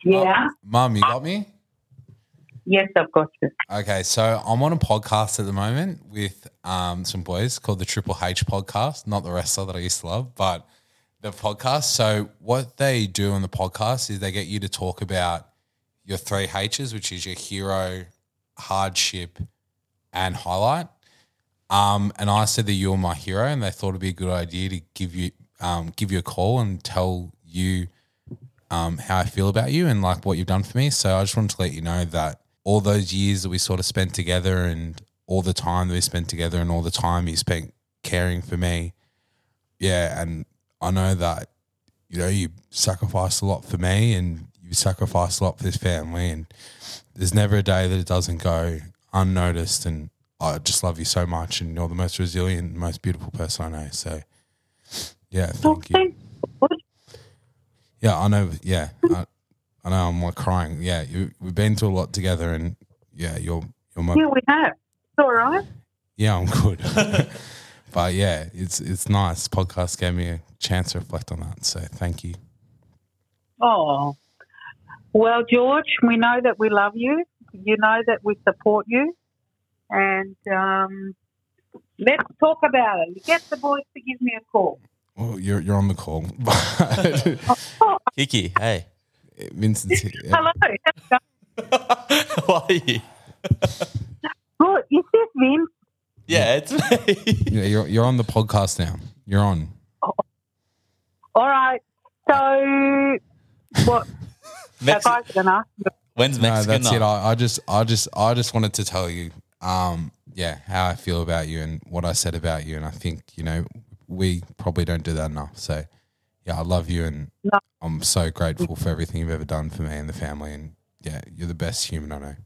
Yeah. Mum, you got me? Yes, I've got you. Okay, so I'm on a podcast at the moment with um, some boys called the Triple H podcast, not the wrestler that I used to love, but the podcast. So what they do on the podcast is they get you to talk about your three H's, which is your hero, hardship, and highlight. Um, and I said that you're my hero, and they thought it'd be a good idea to give you um, give you a call and tell you um, how I feel about you and like what you've done for me. So I just wanted to let you know that all those years that we sort of spent together and all the time that we spent together and all the time you spent caring for me. Yeah. And I know that, you know, you sacrificed a lot for me and you sacrificed a lot for this family. And there's never a day that it doesn't go unnoticed. And I just love you so much. And you're the most resilient, most beautiful person I know. So, yeah, thank you. Okay. Yeah, I know. Yeah, I, I know. I'm like crying. Yeah, you, we've been through a lot together, and yeah, you're you're my Yeah, we have. It's all right. yeah. I'm good, but yeah, it's it's nice. Podcast gave me a chance to reflect on that, so thank you. Oh. Well, George, we know that we love you. You know that we support you. And um, let's talk about it. Get the boys to give me a call. Well, you're you're on the call. Kiki, hey. Vincent's here. Hello. Why are you? Good. Is this Vince? Yeah, it's me. Yeah, you're you're on the podcast now. You're on. All right. So, what? Have Mexi- I going to When's No, Mexican that's it. I, I just I just I just wanted to tell you, um, yeah, how I feel about you and what I said about you, and I think you know we probably don't do that enough. So, yeah, I love you, and No. I'm so grateful for everything you've ever done for me and the family, and yeah, you're the best human I know.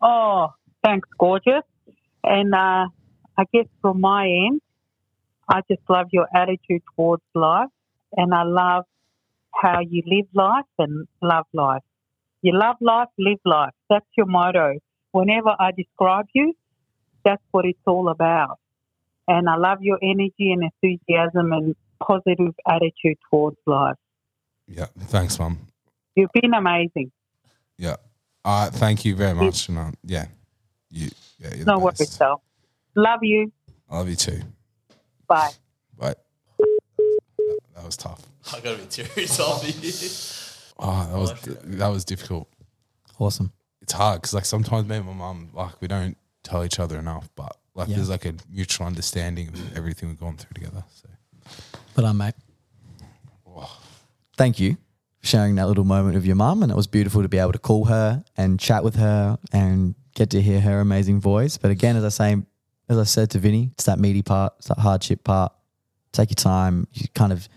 Oh, thanks, gorgeous. And uh, I guess from my end, I just love your attitude towards life, and I love how you live life and love life. You love life, live life. That's your motto. Whenever I describe you, that's what it's all about. And I love your energy and enthusiasm and positive attitude towards life. Yeah, thanks, mum. You've been amazing. Yeah, uh, thank you very much, and um, yeah, you, yeah, you're the No worries, best. though. Love you. I love you too. Bye. But that, that was tough. I gotta be tears off you. Oh, that was that was difficult. Awesome. it's hard because like sometimes me and my mum like we don't tell each other enough, but like Yeah. there's like a mutual understanding of everything we've gone through together. So But I'm mate. Oh. Thank you for sharing that little moment of your mum, and it was beautiful to be able to call her and chat with her and get to hear her amazing voice. But again, as I say, as I said to Vinny, it's that meaty part, it's that hardship part. Take your time. You kind of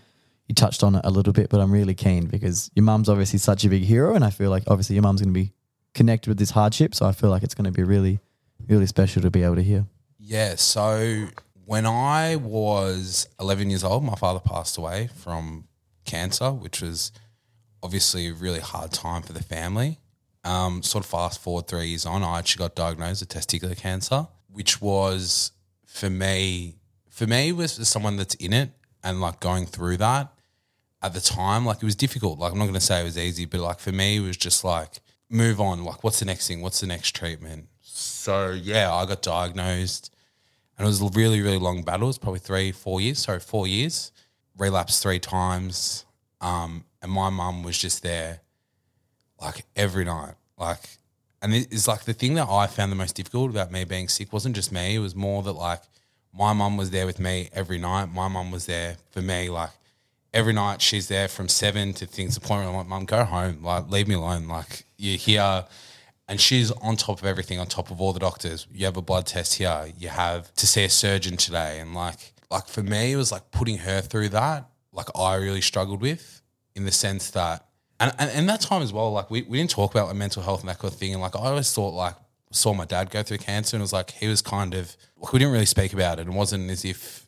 you touched on it a little bit, but I'm really keen because your mum's obviously such a big hero, and I feel like obviously your mum's going to be connected with this hardship. So I feel like it's going to be really, really special to be able to hear. Yeah, so when I was 11 years old, my father passed away from cancer, which was obviously a really hard time for the family. Um, sort of fast forward three years on, I actually got diagnosed with testicular cancer, which was for me, for me was as someone that's in it and like going through that at the time, like it was difficult. Like I'm not going to say it was easy, but like for me, it was just like move on. Like what's the next thing? What's the next treatment? So yeah, I got diagnosed, and it was a really really long battle. It was probably three, four years. Sorry, four years. Relapsed three times, um, and my mum was just there, like every night. Like, and it is like the thing that I found the most difficult about me being sick wasn't just me. It was more that like my mum was there with me every night. My mum was there for me, like every night she's there from seven to things appointment. I'm like, Mum, go home. Like, leave me alone. Like, you're here. And she's on top of everything, on top of all the doctors. You have a blood test here. You have to see a surgeon today. And like, like for me, it was like putting her through that. Like I really struggled with in the sense that, and, and, and that time as well, like we, we didn't talk about like mental health and that kind of thing. And like, I always thought like, saw my dad go through cancer and it was like, he was kind of, like we didn't really speak about it. And wasn't as if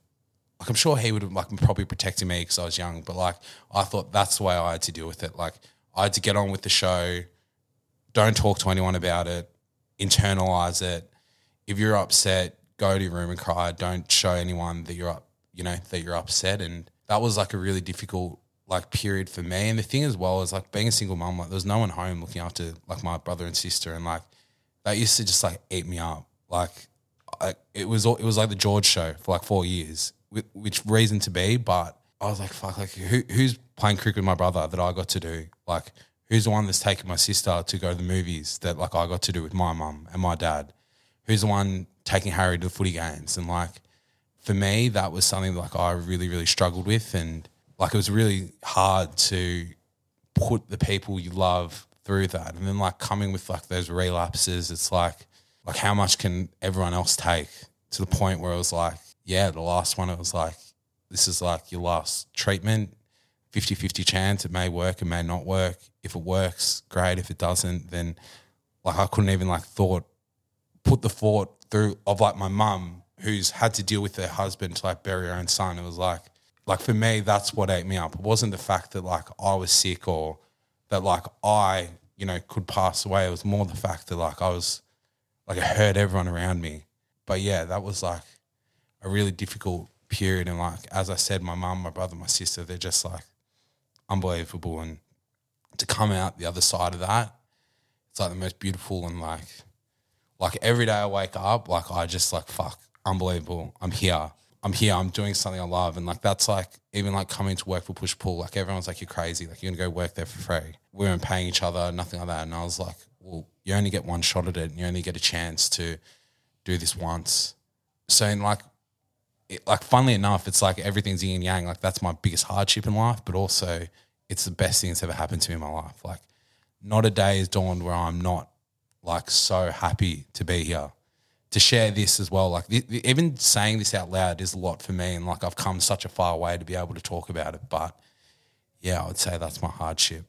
like I'm sure he would have like probably protected me because I was young, but like I thought that's the way I had to deal with it. Like I had to get on with the show. Don't talk to anyone about it. Internalize it. If you're upset, go to your room and cry. Don't show anyone that you're up, you know, that you're upset. And that was like a really difficult like period for me. And the thing as well is like being a single mum, like there was no one home looking after like my brother and sister, and like that used to just like eat me up. Like I, it was it was like the George show for like four years, whi- which reason to be, but I was like, fuck, like who, who's playing cricket with my brother that I got to do? Like who's the one that's taking my sister to go to the movies that like I got to do with my mum and my dad? Who's the one taking Harry to the footy games? And like for me, that was something like I really, really struggled with, and like it was really hard to put the people you love through that. And then like coming with like those relapses, it's like like how much can everyone else take to the point where it was like, yeah, the last one it was like, this is like your last treatment, 50-50 chance, it may work, it may not work. If it works, great. If it doesn't, then like I couldn't even like thought put the thought through of like my mum who's had to deal with her husband to like bury her own son. It was like like for me, that's what ate me up. It wasn't the fact that like I was sick or that like I, you know, could pass away. It was more the fact that like I was like it hurt everyone around me. But yeah, that was like a really difficult period. And like as I said, my mum, my brother, my sister, they're just like unbelievable. And to come out the other side of that, it's like the most beautiful and like like every day I wake up, like I just like fuck, unbelievable. I'm here. I'm here. I'm doing something I love, and like that's like even like coming to work for Push Pull. Like everyone's like, you're crazy. Like you're gonna go work there for free. We weren't paying each other, nothing like that. And I was like, well, you only get one shot at it. And you only get a chance to do this once. So in like, it, like funnily enough, it's like everything's yin and yang. Like that's my biggest hardship in life, but also it's the best thing that's ever happened to me in my life. Like not a day has dawned where I'm not like so happy to be here to share this as well. Like the, the- even saying this out loud is a lot for me, and like I've come such a far way to be able to talk about it. But yeah, I would say that's my hardship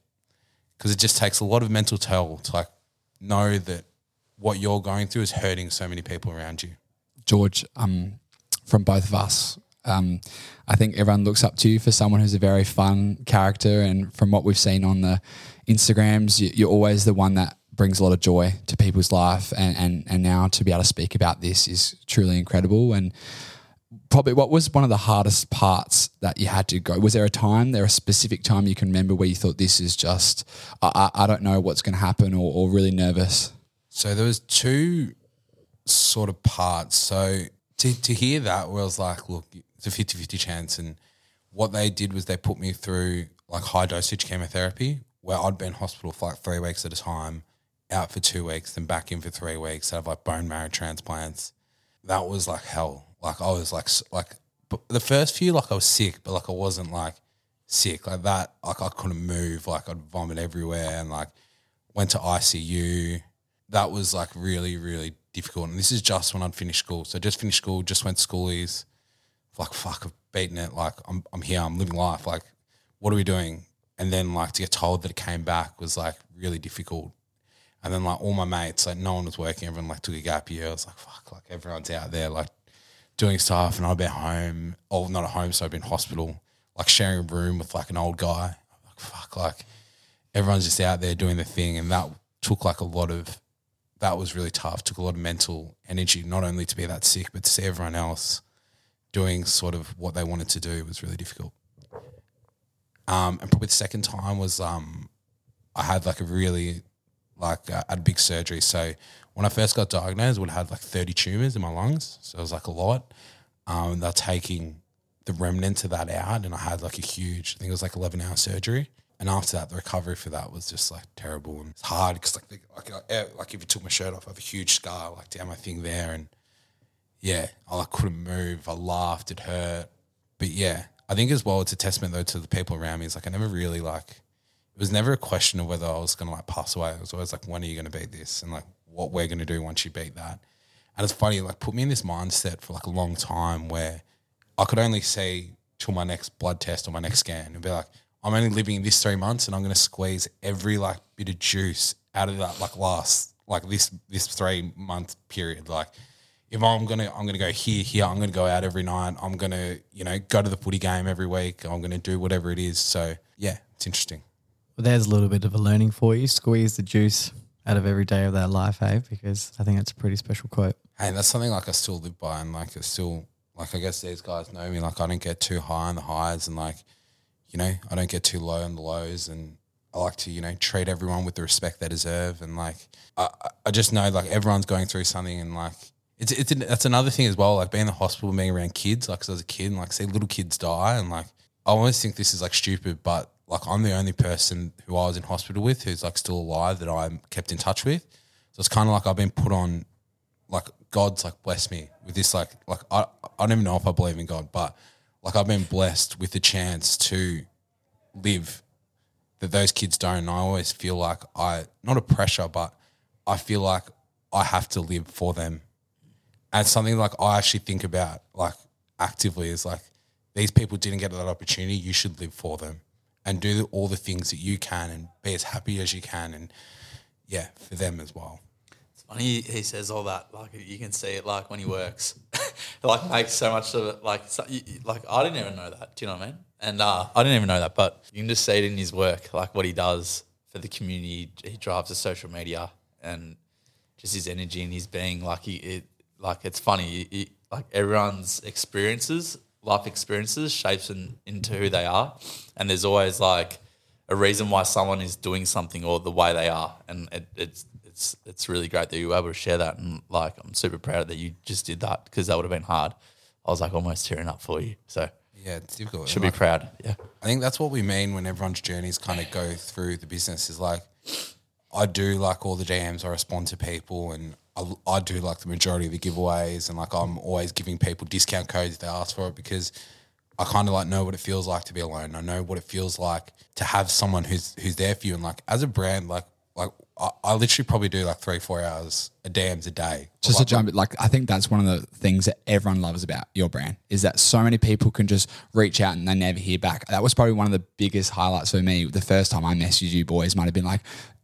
because it just takes a lot of mental toll to like know that what you're going through is hurting so many people around you. George, um, from both of us, um, I think everyone looks up to you for someone who's a very fun character. And from what we've seen on the Instagrams, you- you're always the one that brings a lot of joy to people's life. And, and, and now to be able to speak about this is truly incredible. And probably what was one of the hardest parts that you had to go? Was there a time, there a specific time you can remember where you thought this is just, I, I I don't know what's going to happen or, or really nervous? So there was two sort of parts. So to, to hear that, where I was like, look, it's a 50-50 chance. And what they did was they put me through like high dosage chemotherapy where I'd been in hospital for like three weeks at a time, out for two weeks, then back in for three weeks, have like bone marrow transplants. That was like hell. Like I was like, like the first few, like I was sick, but like I wasn't like sick like that. Like I couldn't move. Like I'd vomit everywhere and like went to ICU. That was like really, really difficult. And this is just when I'd finished school. So just finished school, just went to schoolies. Like fuck, I've beaten it. Like I'm, I'm here. I'm living life. Like what are we doing? And then like to get told that it came back was like really difficult. And then like all my mates, like no one was working. Everyone like took a gap year. I was like fuck, like everyone's out there like doing stuff, and I'd be at home, or not at home, so I'd be in hospital, like sharing a room with like an old guy. Like fuck, like everyone's just out there doing the thing, and that took like a lot of that was really tough. Took a lot of mental energy, not only to be that sick, but to see everyone else doing sort of what they wanted to do was really difficult. Um, and probably the second time was um, I had like a really like uh, I had a big surgery. So when I first got diagnosed, I would have had like 30 tumors in my lungs. So it was like a lot. Um, they're taking the remnants of that out, and I had like a huge, I think it was like 11 hour surgery. And after that, the recovery for that was just like terrible and it's hard because like, like, uh, like if you took my shirt off, I have a huge scar like down my thing there, and yeah, I like couldn't move. I laughed, it hurt, but yeah, I think as well it's a testament though to the people around me. It's like I never really like it was never a question of whether I was going to like pass away. It was always like, when are you going to beat this? And like, what we're going to do once you beat that. And it's funny, like, put me in this mindset for like a long time where I could only see till my next blood test or my next scan and be like, I'm only living in this three months and I'm going to squeeze every like bit of juice out of that like last, like this, this three month period. Like, if I'm gonna I'm gonna go here, here, I'm gonna go out every night. I'm gonna, you know, go to the footy game every week. I'm gonna do whatever it is. So yeah, it's interesting. Well, there's a little bit of a learning for you. Squeeze the juice out of every day of that life, hey? Because I think that's a pretty special quote. Hey, that's something like I still live by, and like I still like I guess these guys know me. Like I don't get too high on the highs, and like you know I don't get too low on the lows, and I like to you know treat everyone with the respect they deserve, and like I, I- just know like everyone's going through something, and like it's it's that's another thing as well. Like being in the hospital, being around kids, like 'cause I was a kid, and like see little kids die, and like I always think this is like stupid, but like I'm the only person who I was in hospital with who's like still alive that I'm kept in touch with. So it's kind of like I've been put on like God's like blessed me with this like like I I don't even know if I believe in God, but like I've been blessed with the chance to live that those kids don't. And I always feel like I not a pressure, but I feel like I have to live for them. And something like I actually think about like actively is like these people didn't get that opportunity. You should live for them and do all the things that you can and be as happy as you can and yeah, for them as well. Funny he says all that. Like you can see it like when he works. like makes so much of it. Like so, you, like I didn't even know that. Do you know what I mean? And uh, I didn't even know that, but you can just see it in his work, like what he does for the community. He drives the social media and just his energy and his being. Like he, it, like it's funny. Like everyone's experiences, life experiences, shapes in, into who they are, and there's always like a reason why someone is doing something or the way they are, and it, it's it's it's really great that you were able to share that, and like I'm super proud that you just did that because that would have been hard. I was like almost tearing up for you, so Yeah, it's difficult. should And, be like, proud. Yeah, I think that's what we mean when everyone's journeys kind of go through the business is like, I do like all the DMs, I respond to people and I, I do like the majority of the giveaways and like I'm always giving people discount codes if they ask for it because I kind of like know what it feels like to be alone. I know what it feels like to have someone who's who's there for you and like as a brand, like like I, I literally probably do like three, four hours a DMs a day. Just like, to jump, like I think that's one of the things that everyone loves about your brand is that so many people can just reach out and they never hear back. That was probably one of the biggest highlights for me. The first time I messaged you boys might have been like,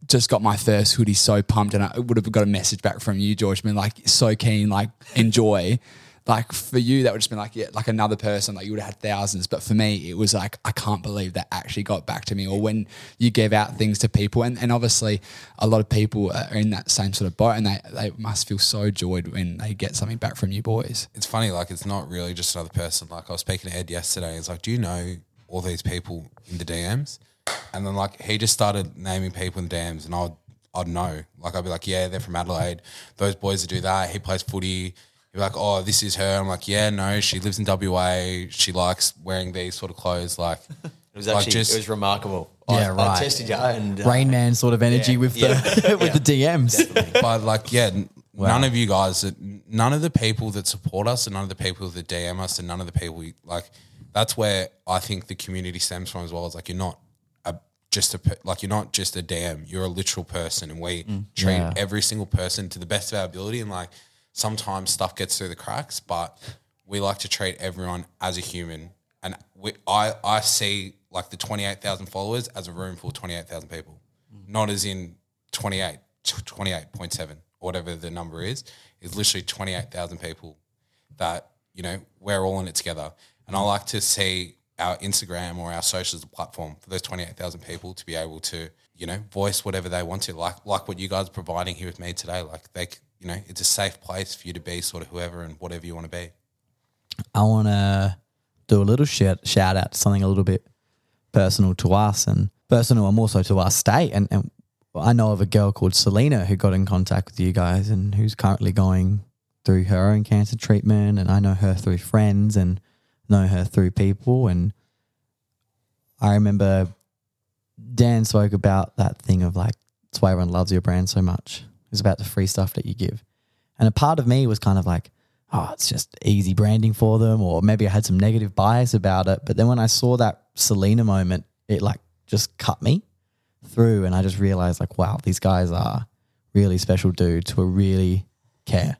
just got my first hoodie, so pumped, and I would have got a message back from you, George, being like, so keen, like enjoy. Like for you, that would just been like, yeah, like another person, like you would have had thousands. But for me, it was like, I can't believe that actually got back to me. Or when you give out things to people, and, and obviously a lot of people are in that same sort of boat and they, they must feel so joyed when they get something back from you boys. it's funny, like it's not really just another person. Like I was speaking to Ed yesterday. He's like, "Do you know all these people in the DMs?" And then like he just started naming people in the DMs, and I'd I'd know. Like I'd be like, "Yeah, they're from Adelaide. Those boys that do that. He plays footy." He'd be like, "Oh, this is her." I'm like, "Yeah, no, she lives in WA. She likes wearing these sort of clothes." Like, It was like, actually just- it was remarkable. Yeah, I, right. I tested you and uh, Rain Man sort of energy yeah, with yeah, the with yeah. the DMs. but like yeah n- none of you guys none of the people that support us and none of the people that dm us and none of the people we, like that's where i think the community stems from as well is like you're not a just a like you're not just a dm you're a literal person and we treat Yeah. every single person to the best of our ability and like sometimes stuff gets through the cracks but we like to treat everyone as a human. And we, i i see like the 28000 followers as a room full of 28000 people. Not as in 28 28.7 or whatever the number is. Is literally 28,000 people that you know we're all in it together. And I like to see our Instagram or our socials platform for those 28,000 people to be able to you know voice whatever they want to. Like like what you guys are providing here with me today like they you know it's a safe place for you to be sort of whoever and whatever you want to be I want to do a little shout, shout out to something a little bit personal to us and personal and more so to our state. And, and I know of a girl called Selena who got in contact with you guys and who's currently going through her own cancer treatment. And I know her through friends and know her through people. And I remember Dan spoke about that thing of like, that's why everyone loves your brand so much. It's about the free stuff that you give. And a part of me was kind of like, oh, it's just easy branding for them, or maybe I had some negative bias about it. But then when I saw that Selena moment, it like just cut me through, and I just realized like, wow, these guys are really special dudes who really care.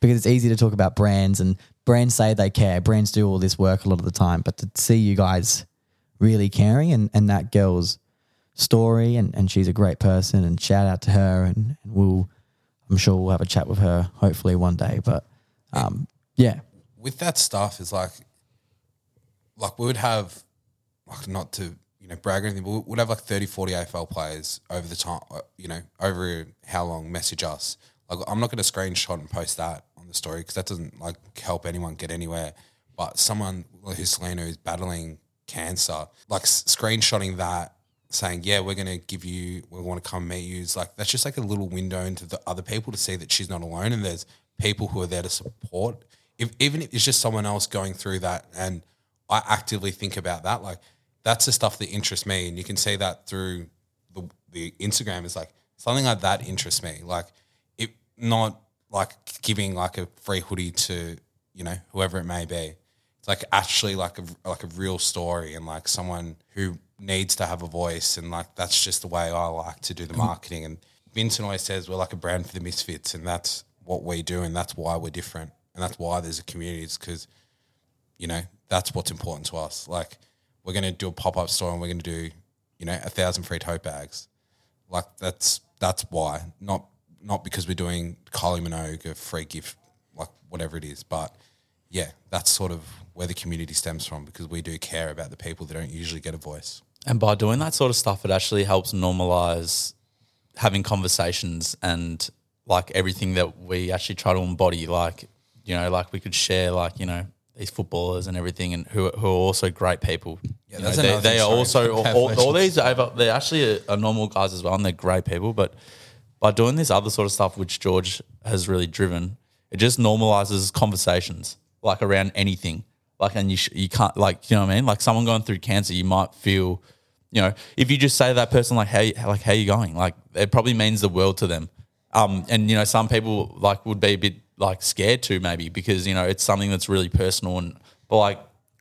Because it's easy to talk about brands, and brands say they care. Brands do all this work a lot of the time, but to see you guys really caring, and and that girl's story, and and she's a great person, and shout out to her, and, and we'll. I'm sure we'll have a chat with her hopefully one day. But um, yeah, with that stuff is like like we would have like not to you know, brag or anything, but we'd have like 30, 40 AFL players over the time, uh, you know, over how long message us. Like, I'm not to screenshot and post that on the story because that doesn't like help anyone get anywhere. But someone who's Selena who's battling cancer, like screenshotting that, saying, "Yeah, we're going to give you, we want to come meet you." It's like that's just like a little window into the other people to see that she's not alone, and there's people who are there to support. If even if it's just someone else going through that, and I actively think about that, like that's the stuff that interests me, and you can see that through the the Instagram. Is like something like that interests me, like it not like giving like a free hoodie to you know whoever it may be. It's like actually like a like a real story and like someone who needs to have a voice and like that's just the way I like to do the mm-hmm. marketing. And Vincent always says we're like a brand for the misfits, and that's what we do, and that's why we're different, and that's why there's a community. It's because you know that's what's important to us. Like we're going to do a pop up store and we're going to do you know a thousand free tote bags. Like that's that's why not not because we're doing Kylie Minogue a free gift like whatever it is, but yeah, that's sort of where the community stems from because we do care about the people that don't usually get a voice. And by doing that sort of stuff, it actually helps normalize having conversations and like everything that we actually try to embody. Like, you know, like we could share, like, you know, these footballers and everything, and who, who are also great people. Yeah, You that's know, they, they are also all, all, all these. They're actually are normal guys as well, and they're great people. But by doing this other sort of stuff, which George has really driven, it just normalizes conversations like around anything. Like, and you sh- you can't like you know what I mean. Like someone going through cancer, you might feel, you know, if you just say to that person like, hey, like how you going? Like it probably means the world to them. Um, and you know, some people like would be a bit like scared to maybe because you know it's something that's really personal and but like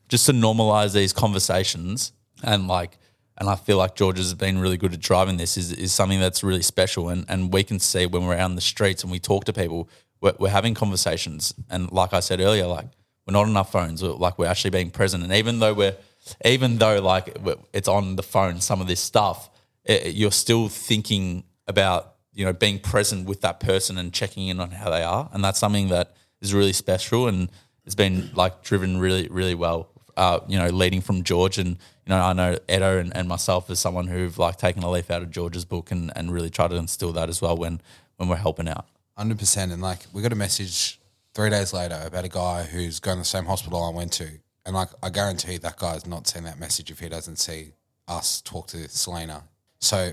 just to normalize these conversations and like and I feel like George has been really good at driving this is, is something that's really special and, and we can see when we're out in the streets and we talk to people we're, we're having conversations and like I said earlier like we're not on our phones. We're, like we're actually being present. And even though we're even though like it's on the phone some of this stuff it, you're still thinking about you know being present with that person and checking in on how they are. And that's something that is really special and it's been like driven really really well uh, you know leading from George. And you know I know Edo and, and myself as someone who've like taken a leaf out of George's book and, and really tried to instill that as well when when we're helping out. Hundred percent. And like we got a message three days later about a guy who's going to the same hospital I went to, and like I guarantee that guy's not seen that message if he doesn't see us talk to Selena. So,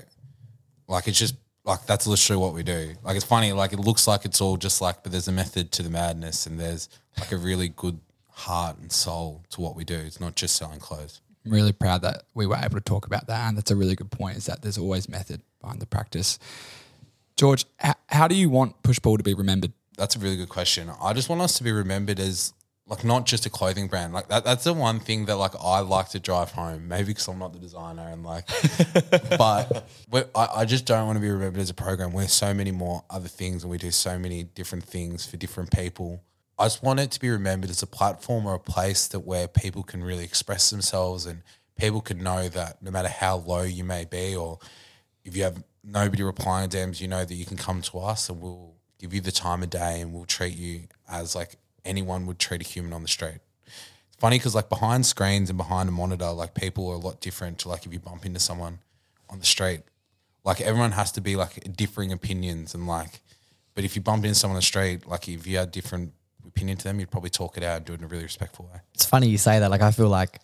like it's just like that's literally what we do. Like it's funny. Like it looks like it's all just like, but there's a method to the madness, and there's like a really good heart and soul to what we do. It's not just selling clothes. I'm really proud that we were able to talk about that. And that's a really good point is that there's always method behind the practice. George, how do you want push pull to be remembered? That's a really good question. I just want us to be remembered as like not just a clothing brand. Like that that's the one thing that like I like to drive home. Maybe because I'm not the designer and like but I, I just don't want to be remembered as a program. We're so many more other things and we do so many different things for different people. I just want it to be remembered as a platform or a place that where people can really express themselves and people can know that no matter how low you may be or if you have nobody replying to DMs, you know that you can come to us and we'll give you the time of day and we'll treat you as like anyone would treat a human on the street. It's funny because like behind screens and behind a monitor, like people are a lot different to like if you bump into someone on the street. Like everyone has to be like differing opinions and like, but if you bump into someone on the street, like if you had different opinion to them, you'd probably talk it out and do it in a really respectful way. It's funny you say that. Like I feel like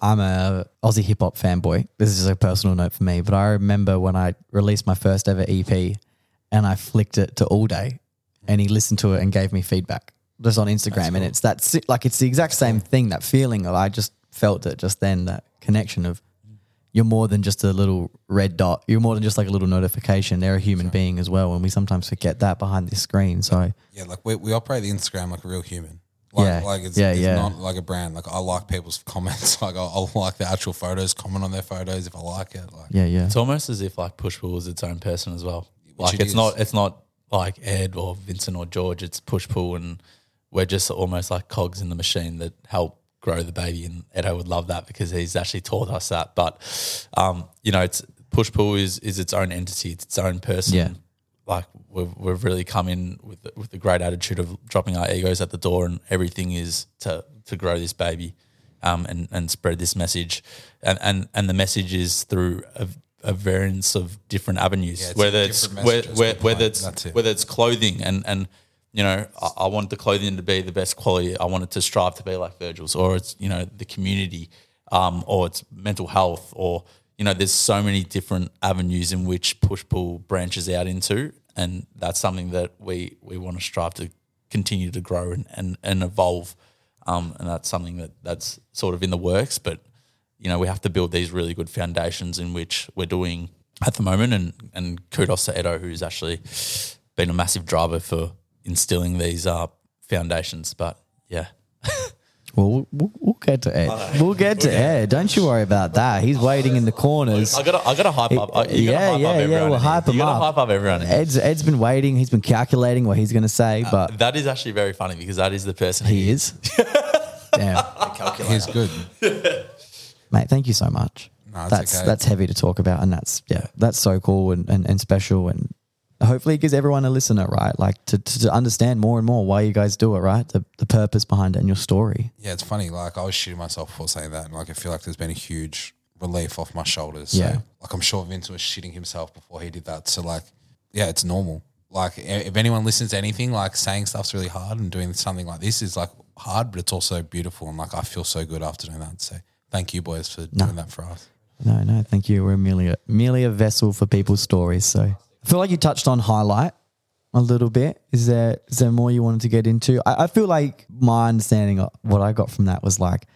I'm a Aussie hip hop fanboy. This is just a personal note for me, but I remember when I released my first ever EP, and I flicked it to Allday, and he listened to it and gave me feedback just on Instagram, and it's that si- like it's the exact same thing. That feeling of I just felt it just then. That connection of you're more than just a little red dot. You're more than just like a little notification. They're a human being as well, and we sometimes forget that behind this screen. So Yeah, like we, we operate the Instagram like a real human. Like, Yeah. like it's, Yeah, it's yeah. not like a brand. Like I like people's comments. Like I'll, I'll like the actual photos, comment on their photos if I like it. Like yeah, yeah. It's almost as if like Push was its own person as well. Like it it's is. not it's not like Ed or Vincent or George. It's Push Pull, and we're just almost like cogs in the machine that help grow the baby. And Edo would love that because he's actually taught us that. But um, you know, it's Push Pull is is its own entity. It's its own person. Yeah. Like we've we've really come in with the, with the great attitude of dropping our egos at the door, and everything is to to grow this baby. um, and and spread this message, and and and the message is through a, a variance of different avenues, Yeah, it's whether it's where, where, whether it's it. whether it's clothing and and you know I, I want the clothing to be the best quality. I want it to strive to be like Virgil's, or it's you know the community, um, or it's mental health, or you know there's so many different avenues in which push pull branches out into, and that's something that we we want to strive to continue to grow and and, and evolve, um, and that's something that that's sort of in the works, but you know, we have to build these really good foundations in which we're doing at the moment. And, and kudos to Edo, who's actually been a massive driver for instilling these uh, foundations. But yeah, Well, we'll, we'll, we'll get to Ed. We'll get to Ed. Don't you worry about that. He's waiting in the corners. I gotta, I gotta hype up. I- You yeah, hype yeah, up yeah. We'll hype him you gotta up. hype up everyone. in here. Ed's Ed's been waiting. He's been calculating what he's going to say, but that is actually very funny because that is the person he is. Damn, He's good. mate. Thank you so much. No, that's okay. that's heavy to talk about, and that's yeah, that's so cool and, and, and special, and hopefully it gives everyone a listener, right? Like to, to, to understand more and more why you guys do it, right? The the purpose behind it and your story. Yeah, it's funny. Like I was shitting myself before saying that, and like I feel like there's been a huge relief off my shoulders. So, Yeah. Like I'm sure Vince was shitting himself before he did that. So like, yeah, it's normal. Like if anyone listens to anything, like saying stuff's really hard, and doing something like this is like hard, but it's also beautiful, and like I feel so good after doing that. So thank you boys for doing that for us. No, no, thank you. We're merely a, merely a vessel for people's stories. So I feel like you touched on highlight a little bit. Is there is there more you wanted to get into? I, I feel like my understanding of what I got from that was like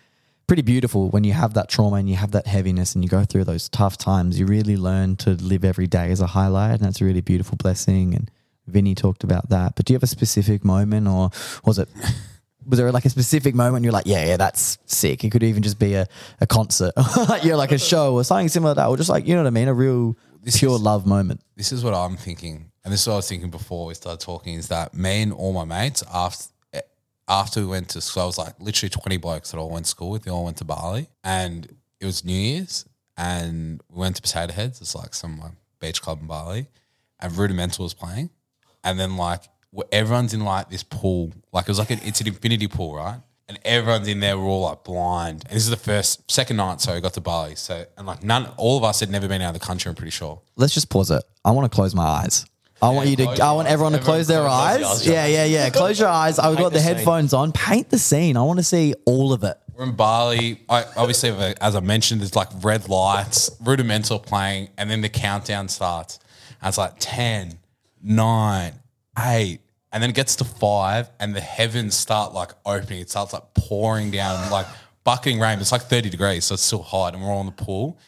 pretty beautiful when you have that trauma and you have that heaviness and you go through those tough times. You really learn to live every day as a highlight, and that's a really beautiful blessing. And Vinny talked about that. But do you have a specific moment, or was it? Was there like a specific moment you're like, yeah, yeah, that's sick? It could even just be a, a concert, you're like a show or something similar to that, or just like, you know what I mean? A real pure is- love moment. this is what I'm thinking, and this is what I was thinking before we started talking, is that me and all my mates after after we went to school, I was like literally 20 blokes that all went to school with. They all went to Bali, and it was New Year's, and we went to Potato Heads. It's like some like beach club in Bali, and Rudimental was playing, and then like everyone's in like this pool, like it was like an, it's an infinity pool, right? And everyone's in there. We're all like blind. And this is the first, second night. So we got to Bali. So and like none, all of us had never been out of the country. I'm pretty sure. Let's just pause it. I want to close my eyes. I want you to. close I your want eyes. everyone to Everyone close their close eyes. eyes. Yeah, yeah, yeah. Close your eyes. I've got the, the scene. headphones on. Paint the scene. I want to see all of it. We're in Bali. I, obviously, as I mentioned, there's like red lights, rudimental playing, and then the countdown starts. And it's like 10, 9, 8. And then it gets to five, and the heavens start like opening. It starts like pouring down, like bucketing rain. It's like 30 degrees, so it's still hot, and we're all in the pool.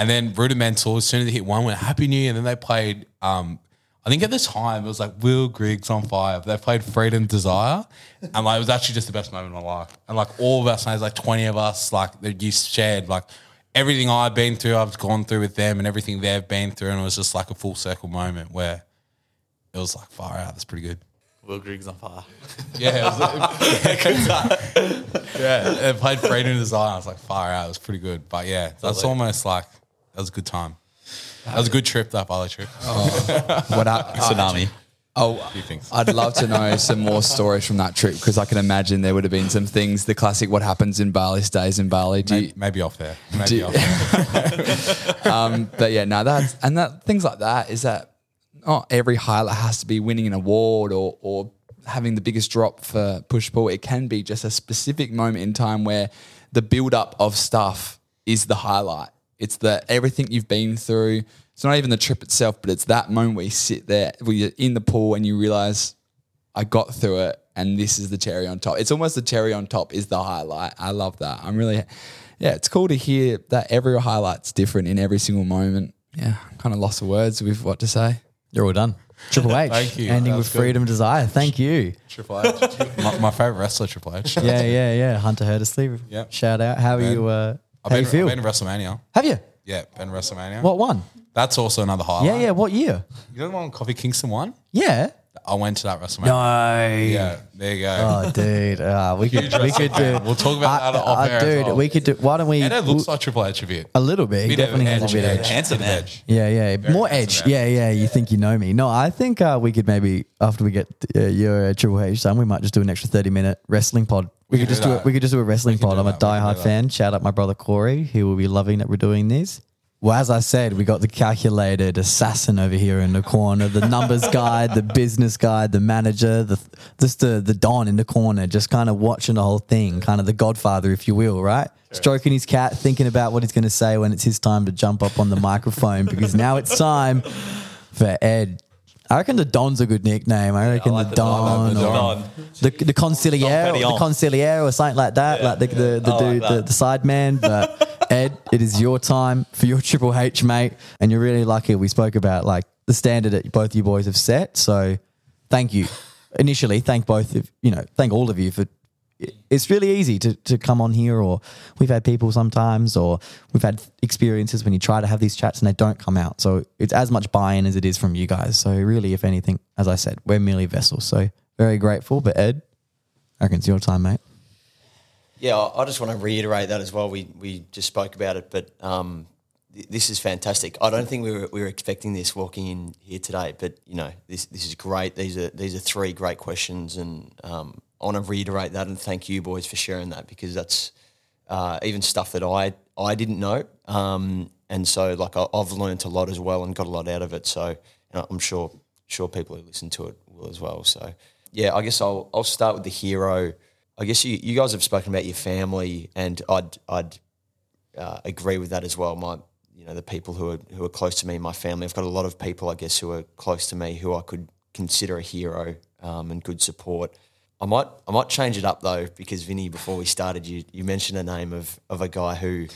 And then Rudimental, as soon as they hit one, went Happy New Year. And then they played, um, I think at the time it was like Will Griggs on fire. They played Freed from Desire. And like it was actually just the best moment of my life. And like all of us, there's like 20 of us, like that you shared like everything I've been through, I've gone through with them and everything they've been through. And it was just like a full circle moment where it was like far out. That's pretty good. Will Griggs on fire. Yeah, it was, yeah. They played Freed from Desire. I was like far out. It was pretty good. But yeah, that's almost like that was a good time. That was a good trip. That Bali trip. What I, Tsunami. oh, few things. I'd love to know some more stories from that trip because I can imagine there would have been some things. The classic, what happens in Bali stays in Bali. Do you, Maybe, maybe off there. Maybe Do- off there. um, but yeah, no, that's and that things like that is that not every highlight has to be winning an award or or having the biggest drop for push pull. It can be just a specific moment in time where the build up of stuff is the highlight. It's the everything you've been through. It's not even the trip itself, but it's that moment where you sit there, where you're in the pool and you realize I got through it and this is the cherry on top. It's almost the cherry on top is the highlight. I love that. I'm really, yeah, it's cool to hear that every highlight's different in every single moment. Yeah, kind of lost for words with what to say. You're all done. Triple H. Thank you. Ending with good. freedom, desire. Thank you. Triple H. my, my favorite wrestler, Triple H. Yeah, yeah, yeah. Hunter Hearst Helmsley. Yep. Shout out. How are Ben. you? Uh, I've how you feel? I've been to WrestleMania. Have you? Yeah, been to WrestleMania. What one? That's also another highlight. Yeah, yeah. What year? You know the one Kofi Kingston won? Yeah. I went to that WrestleMania. No. Yeah, there you go. Oh, dude. Uh, we could, we could do. We'll talk about that off air as Dude, well. we could do. Why don't we? and it looks like Triple H a bit. a little bit. He Bit of definitely has edge, a bit of edge. edge. Handsome Bit edge. Yeah, yeah. More edge. handsome Yeah, yeah. You think you know me? No, I think uh, we could maybe after we get uh, your uh, Triple H done, we might just do an extra thirty minute wrestling pod We could just do do it. We could just do a wrestling pod. do I'm a that, we can diehard that. fan. Shout out my brother Corey. He will be loving that we're doing this. Well, as I said, we got the calculated assassin over here in the corner, the numbers guy, the business guy, the manager, the just the the don in the corner, just kind of watching the whole thing, kind of the Godfather, if you will, right? Stroking his cat, thinking about what he's going to say when it's his time to jump up on the microphone, because now it's time for Ed. I reckon the Don's a good nickname. I reckon like the, the Don, Don. The or Don. the the consigliere, the consigliere, or something like that, like the the, the like dude, the, the side man. But Ed, it is your time for your Triple H, mate, and you're really lucky. We spoke about like the standard that both you boys have set. So, thank you. Initially, thank both of you know, thank all of you for. It's really easy to, to come on here, or we've had people sometimes, or we've had experiences when you try to have these chats and they don't come out. So it's as much buy in as it is from you guys. So, really, if anything, as I said, we're merely vessels. So, very grateful. But, Ed, I reckon it's your time, mate. Yeah, I just want to reiterate that as well. We we just spoke about it, but um, th- this is fantastic. I don't think we were we were expecting this walking in here today, but you know this this is great. These are these are three great questions, and um, want to reiterate that and thank you boys for sharing that because that's uh, even stuff that I I didn't know, um, and so like I, I've learned a lot as well and got a lot out of it. So I'm sure sure people who listen to it will as well. So yeah, I guess I'll I'll start with the hero. I guess you, you guys have spoken about your family, and I'd I'd uh, agree with that as well. My you know the people who are who are close to me, my family. I've got a lot of people, I guess, who are close to me who I could consider a hero um, and good support. I might I might change it up though because Vinny, before we started, you you mentioned a name of of a guy who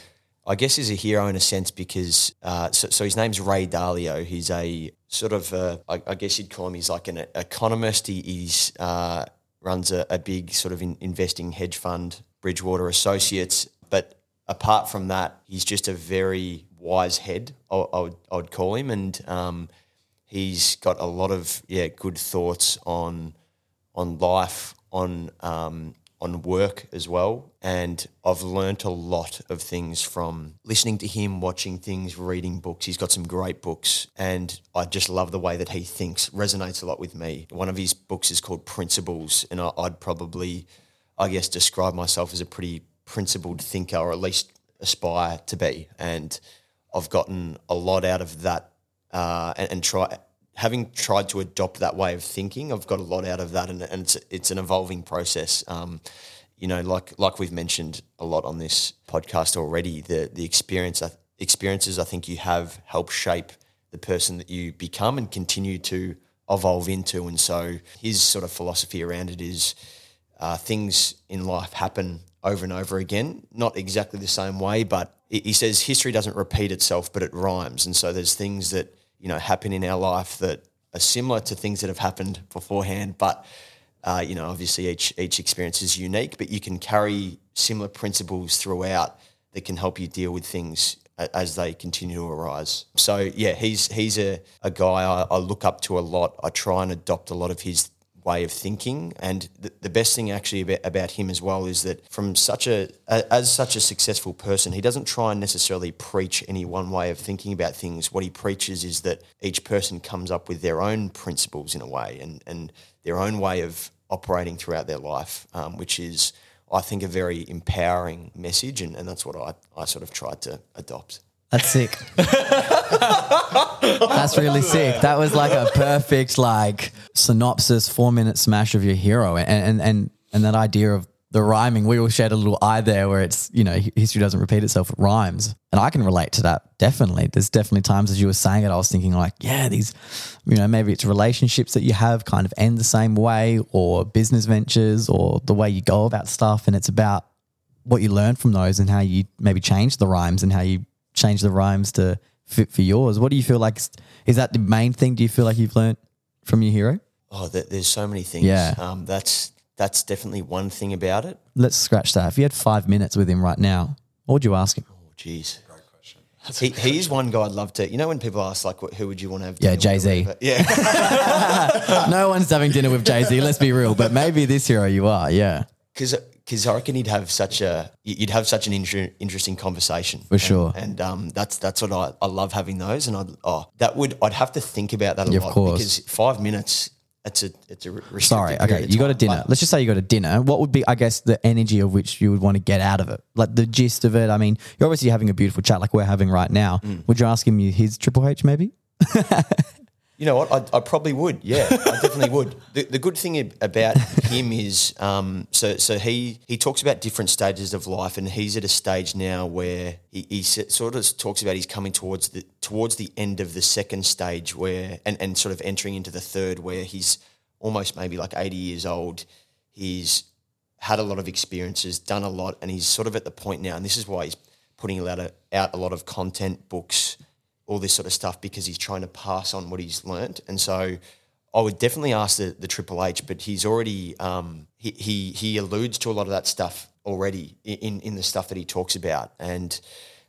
I guess is a hero in a sense because uh, so, so his name's Ray Dalio. He's a sort of uh, I, I guess you'd call him he's like an economist. He, he's uh, runs a, a big sort of in, investing hedge fund, Bridgewater Associates. But apart from that, he's just a very wise head. I, I would I would call him, and um, he's got a lot of yeah good thoughts on on life, on um, on work as well. And I've learnt a lot of things from listening to him, watching things, reading books. He's got some great books, and I just love the way that he thinks. Resonates a lot with me. One of his books is called Principles, and I, I'd probably, I guess, describe myself as a pretty principled thinker, or at least aspire to be. And I've gotten a lot out of that, uh, and, and try having tried to adopt that way of thinking, I've got a lot out of that, and, and it's it's an evolving process. Um, you know, like like we've mentioned a lot on this podcast already, the the experience experiences I think you have help shape the person that you become and continue to evolve into. And so his sort of philosophy around it is uh, things in life happen over and over again, not exactly the same way, but he says history doesn't repeat itself, but it rhymes. And so there's things that you know happen in our life that are similar to things that have happened beforehand, but uh, you know obviously each each experience is unique, but you can carry similar principles throughout that can help you deal with things as they continue to arise. So yeah, he's he's a, a guy I, I look up to a lot. I try and adopt a lot of his way of thinking. And the, the best thing actually about, about him as well is that from such a, a as such a successful person, he doesn't try and necessarily preach any one way of thinking about things. What he preaches is that each person comes up with their own principles in a way and and their own way of operating throughout their life, um, which is. I think a very empowering message, and, and that's what I, I sort of tried to adopt. That's sick. That's really sick. That was like a perfect like synopsis, four minute smash of your hero, and and and and that idea of the rhyming. We all shared a little eye there, where it's you know history doesn't repeat itself; it rhymes, and I can relate to that definitely. There's definitely times as you were saying it, I was thinking like, yeah, these, you know, maybe it's relationships that you have kind of end the same way, or business ventures, or the way you go about stuff, and it's about what you learn from those and how you maybe change the rhymes and how you change the rhymes to fit for yours. What do you feel like? is- that the main thing? Do you feel like you've learned from your hero? Oh, there, there's so many things. Yeah. um, that's that's definitely one thing about it. Let's scratch that. If you had five minutes with him right now, what would you ask him? Oh, jeez. Great question. He, he's one guy I'd love to. You know, when people ask like, who would you want to have? Yeah, dinner with or Jay-Z. Yeah, no one's having dinner with Jay Z. Let's be real, but maybe this hero you are. Yeah, because I reckon he'd have such a you'd have such an inter- interesting conversation For And- sure. And um, that's that's what I, I love having those. And I oh that would I'd have to think about that a Yeah, of lot course. because five minutes It's a it's a Sorry, okay, you got a dinner. But- Let's just say you got a dinner. What would be, I guess, the energy of which you would want to get out of it? Like the gist of it. I mean, you're obviously having a beautiful chat like we're having right now. Mm. Would you ask him his Triple H maybe? You know what? I, I probably would. Yeah, I definitely would. The, the good thing about him is, um, so so he he talks about different stages of life, and he's at a stage now where he, he sort of talks about he's coming towards the towards the end of the second stage, where and and sort of entering into the third, where he's almost maybe like eighty years old. He's had a lot of experiences, done a lot, and he's sort of at the point now, and this is why he's putting out a, out a lot of content, books, all this sort of stuff, because he's trying to pass on what he's learnt. And so I would definitely ask the, the Triple H, but he's already, um, he, he, he alludes to a lot of that stuff already in, in the stuff that he talks about. And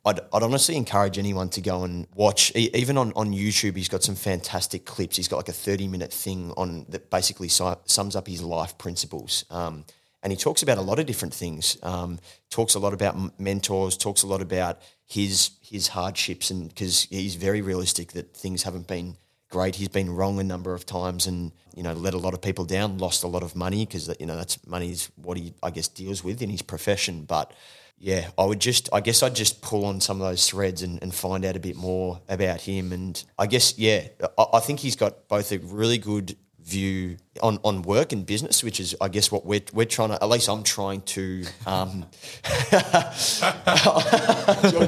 I'd, I'd honestly encourage anyone to go and watch, even on, on YouTube, he's got some fantastic clips. He's got like a 30 minute thing on that basically su- sums up his life principles. Um, and he talks about a lot of different things. Um, talks a lot about mentors. Talks a lot about his his hardships, and because he's very realistic that things haven't been great. He's been wrong a number of times, and you know let a lot of people down. Lost a lot of money because you know that's money is what he I guess deals with in his profession. But yeah, I would just I guess I'd just pull on some of those threads and, and find out a bit more about him. And I guess yeah, I, I think he's got both a really good view on, on work and business, which is, I guess, what we're, we're trying to, at least I'm trying to, um,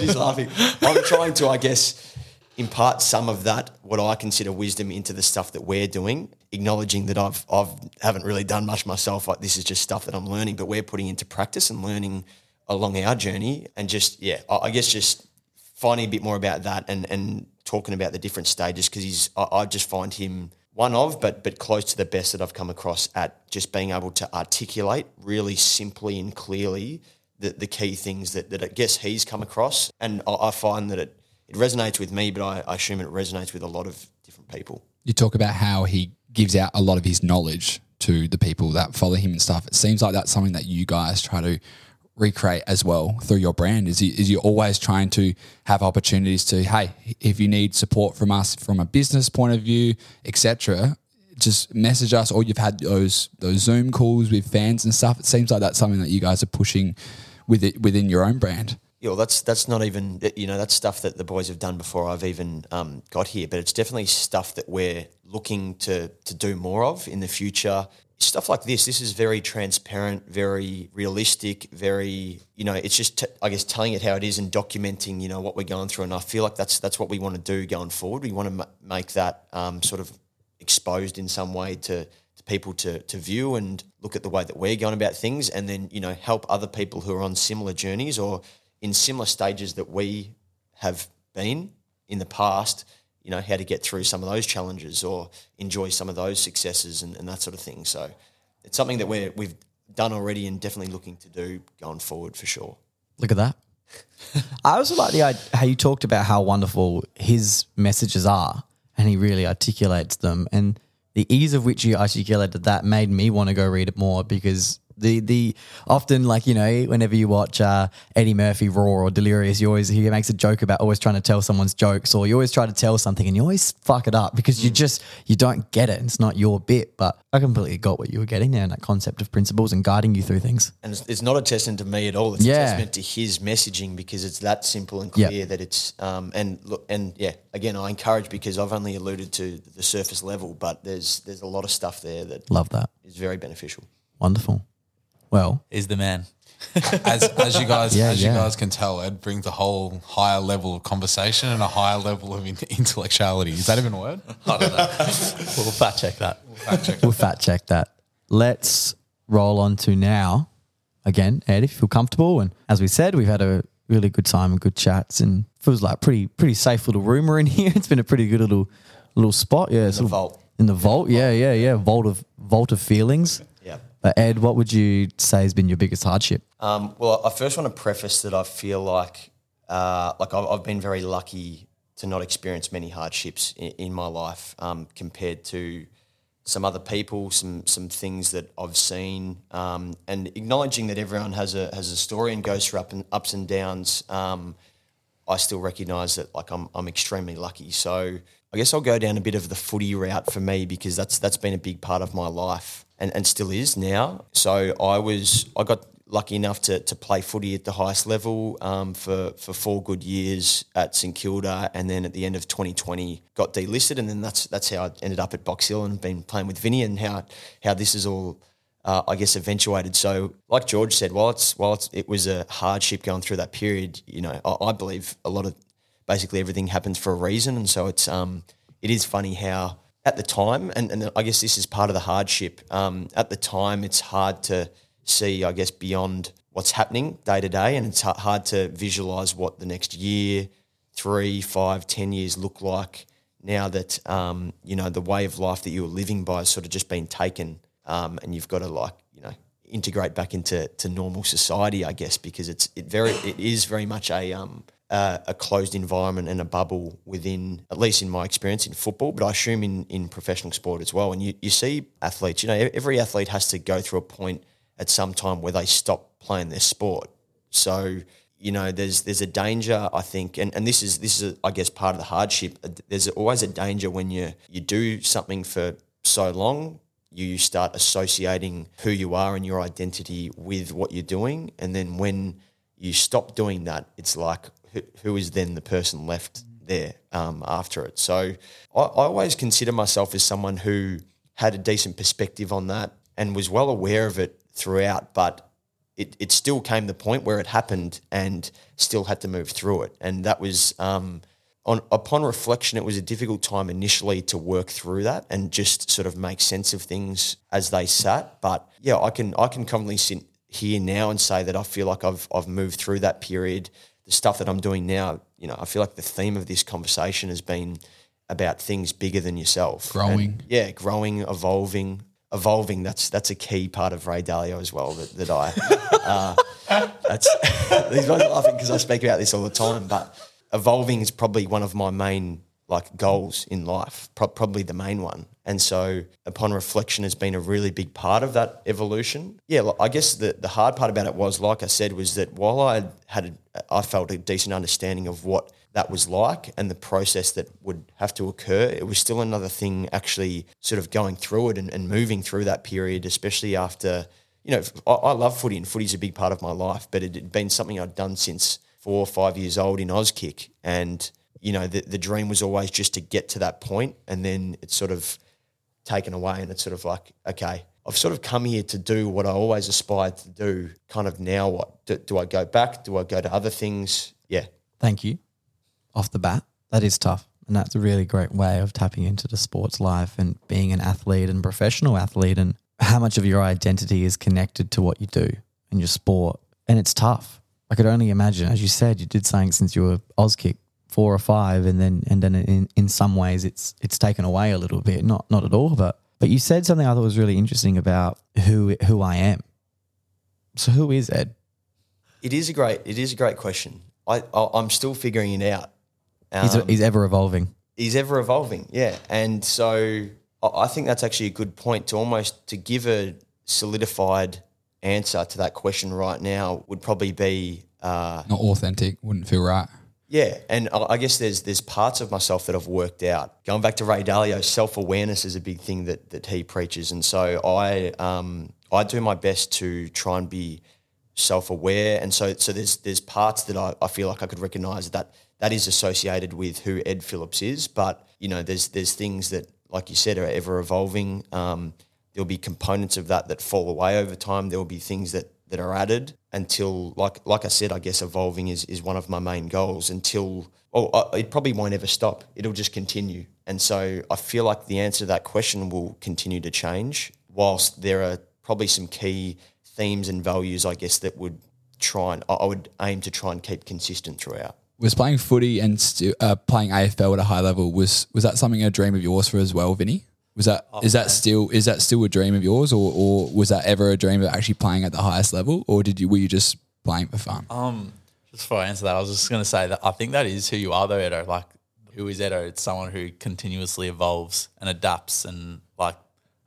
is laughing. I'm trying to, I guess, impart some of that, what I consider wisdom into the stuff that we're doing, acknowledging that I've, I've haven't really done much myself. Like this is just stuff that I'm learning, but we're putting into practice and learning along our journey and just, yeah, I, I guess just finding a bit more about that and, and talking about the different stages because he's I, I just find him one of but but close to the best that I've come across at just being able to articulate really simply and clearly the, the key things that, that I guess he's come across and I, I find that it, it resonates with me but I, I assume it resonates with a lot of different people. you talk about how he gives out a lot of his knowledge to the people that follow him and stuff. It seems like that's something that you guys try to recreate as well through your brand. Is you, is you always trying to have opportunities to hey, if you need support from us from a business point of view, etc. Just message us, or you've had those those Zoom calls with fans and stuff. It seems like that's something that you guys are pushing with it within your own brand. Yeah, well, that's that's not even you know that's stuff that the boys have done before I've even um, got here, but it's definitely stuff that we're looking to to do more of in the future. Stuff like this, this is very transparent, very realistic, very you know, it's just t- I guess telling it how it is and documenting you know what we're going through, and I feel like that's that's what we want to do going forward. We want to m- make that um, sort of exposed in some way to, to people to, to view and look at the way that we're going about things and then you know help other people who are on similar journeys or in similar stages that we have been in the past you know how to get through some of those challenges or enjoy some of those successes and, and that sort of thing so it's something that we're, we've done already and definitely looking to do going forward for sure Look at that. I also like the idea how you talked about how wonderful his messages are, and he really articulates them. And the ease of which you articulated that made me want to go read it more because the the often like you know whenever you watch uh, Eddie Murphy Raw or Delirious, you always he makes a joke about always trying to tell someone's jokes, or you always try to tell something and you always fuck it up because you just you don't get it. And it's not your bit. But I completely got what you were getting there and that concept of principles and guiding you through things. and it's, it's not a testament to me at all. It's Yeah. a testament to his messaging because it's that simple and Yep. clear that it's um, and look and yeah. Again, I encourage because I've only alluded to the surface level, but there's there's a lot of stuff there that Love that. is very beneficial. Wonderful. Well, Is the man. as, as you guys Yeah, as yeah. you guys can tell, Ed brings a whole higher level of conversation and a higher level of in- intellectuality. Is that even a word? I don't know. we'll fact check that. we'll fact check that. Let's roll on to now. Again, Ed, if you feel comfortable, and as we said, we've had a really good time and good chats, and feels like pretty pretty safe little room we're in here. It's been a pretty good little little spot. Yeah, in the vault. In the vault, yeah, yeah, yeah. Vault of vault of feelings. Uh, Ed, what would you say has been your biggest hardship? Um, well, I first want to preface that I feel like uh, like I've, I've been very lucky to not experience many hardships in, in my life um, compared to some other people, some some things that I've seen, um, and acknowledging that everyone has a has a story and goes through up and ups and downs. Um, I still recognise that like I'm I'm extremely lucky. So I guess I'll go down a bit of the footy route for me because that's that's been a big part of my life and, and still is now. So I was I got lucky enough to, to play footy at the highest level um, for, for four good years at St Kilda, and then at the end of 2020 got delisted, and then that's that's how I ended up at Box Hill and been playing with Vinny, and how how this is all. Uh, I guess eventuated. So, like George said, while it's while it's, it was a hardship going through that period, you know, I, I believe a lot of basically everything happens for a reason, and so it's um, it is funny how at the time, and, and I guess this is part of the hardship. Um, at the time, it's hard to see, I guess, beyond what's happening day to day, and it's ha- hard to visualize what the next year, three, five, ten years look like. Now that um, you know the way of life that you were living by has sort of just been taken, um, and you've got to like you know integrate back into to normal society, I guess, because it's it very it is very much a um, uh, a closed environment and a bubble within, at least in my experience in football, but I assume in, in professional sport as well. And you, you see athletes, you know, every athlete has to go through a point at some time where they stop playing their sport. So, you know, there's there's a danger, I think, and, and this is this is I guess part of the hardship. There's always a danger when you you do something for so long, you start associating who you are and your identity with what you're doing, and then when you stop doing that, it's like who, who is then the person left there um, after it. So I, I always consider myself as someone who had a decent perspective on that and was well aware of it throughout, but it, it still came the point where it happened and still had to move through it. And that was, um, on, upon reflection, it was a difficult time initially to work through that and just sort of make sense of things as they sat. But yeah, I can I can commonly sit here now and say that I feel like I've I've moved through that period. The stuff that I'm doing now, you know, I feel like the theme of this conversation has been about things bigger than yourself. Growing. And, yeah, growing, evolving, evolving. That's that's a key part of Ray Dalio as well. That, that I uh, that's these guys are laughing because I speak about this all the time. But evolving is probably one of my main like goals in life, pro- probably the main one. And so, upon reflection, has been a really big part of that evolution. Yeah, I guess the the hard part about it was, like I said, was that while I had a, I felt a decent understanding of what that was like and the process that would have to occur, it was still another thing actually sort of going through it and, and moving through that period, especially after, you know, I, I love footy and footy's a big part of my life, but it had been something I'd done since four or five years old in Auskick. And, you know, the, the dream was always just to get to that point and then it's sort of taken away and it's sort of like, okay, I've sort of come here to do what I always aspired to do. Kind of now, what do, do I go back? Do I go to other things? Yeah, Thank you. Off the bat, that is tough. And that's a really great way of tapping into the sports life and being an athlete and professional athlete and how much of your identity is connected to what you do and your sport. And it's tough. I could only imagine, as you said, you did something since you were Auskick four or five, and then and then in, in some ways it's it's taken away a little bit. Not not at all, but but you said something I thought was really interesting about who who I am. So who is Ed? it is a great it is a great question. I, I I'm still figuring it out. He's, Um, he's ever evolving. he's ever evolving yeah and so I- i think that's actually a good point to almost to give a solidified answer to that question right now would probably be uh, Not authentic. Wouldn't feel right. Yeah and I guess there's there's parts of myself that I've worked out. Going back to Ray Dalio self-awareness is a big thing that that he preaches. And so I um I do my best to try and be self-aware. And so so there's there's parts that I, I feel like I could recognize that that is associated with who Ed Phillips is. But you know there's there's things that like you said are ever evolving. Um, there'll be components of that that fall away over time. There'll be things that that are added until like like I said I guess evolving is is one of my main goals until oh uh, it probably won't ever stop. It'll just continue. And so I feel like the answer to that question will continue to change whilst there are probably some key themes and values I guess that would try and I I would aim to try and keep consistent throughout. Was playing footy and uh, playing AFL at a high level was was that something a dream of yours for as well, Vinny? Was that is that still is that still a dream of yours, or or was that ever a dream of actually playing at the highest level, or did you were you just playing for fun? Um, just before I answer that, I was just going to say that I think that is who you are, though, Edo. Like, who is Edo? It's someone who continuously evolves and adapts, and like,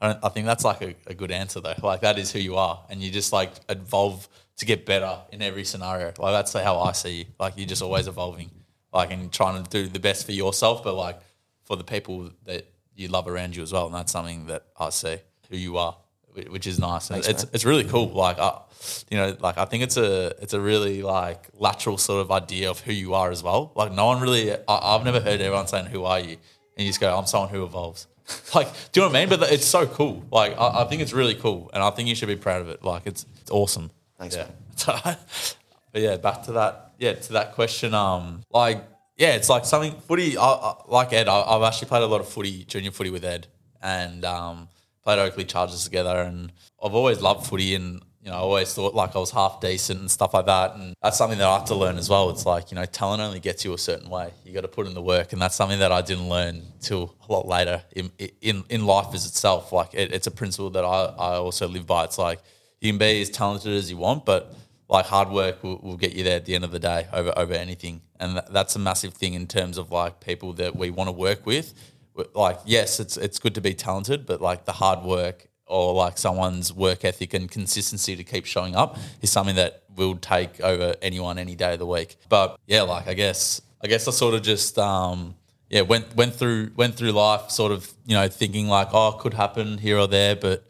I, don't, I think that's like a, a good answer, though. Like, that is who you are, and you just like evolve to get better in every scenario. Like, that's how I see you. Like, you're just always evolving. like and trying to do the best for yourself, but like for the people that you love around you as well. And that's something that I see who you are, which is nice. And it's it's really cool. Like I, you know, like I think it's a it's a really like lateral sort of idea of who you are as well. Like no one really, I, I've never heard everyone saying who are you, and you just go, I'm someone who evolves. like, do you know what I mean? But it's so cool. Like I, I think it's really cool, and I think you should be proud of it. Like it's it's awesome. Thanks, yeah. man. but yeah, back to that. Yeah, to that question. Um, like yeah, it's like something footy. I, I, like Ed, I, I've actually played a lot of footy, junior footy with Ed, and um, played Oakleigh Chargers together. And I've always loved footy, and you know, I always thought like I was half decent and stuff like that. And that's something that I have to learn as well. It's like you know, talent only gets you a certain way. You got to put in the work, and that's something that I didn't learn till a lot later in in in life as itself. Like it, it's a principle that I I also live by. It's like you can be as talented as you want, but like hard work will, will get you there at the end of the day over over anything, and that, that's a massive thing in terms of like people that we want to work with. Like yes, it's it's good to be talented, but like the hard work or like someone's work ethic and consistency to keep showing up is something that will take over anyone any day of the week. But yeah, like I guess I guess I sort of just um yeah went went through went through life sort of you know thinking like oh could happen here or there, but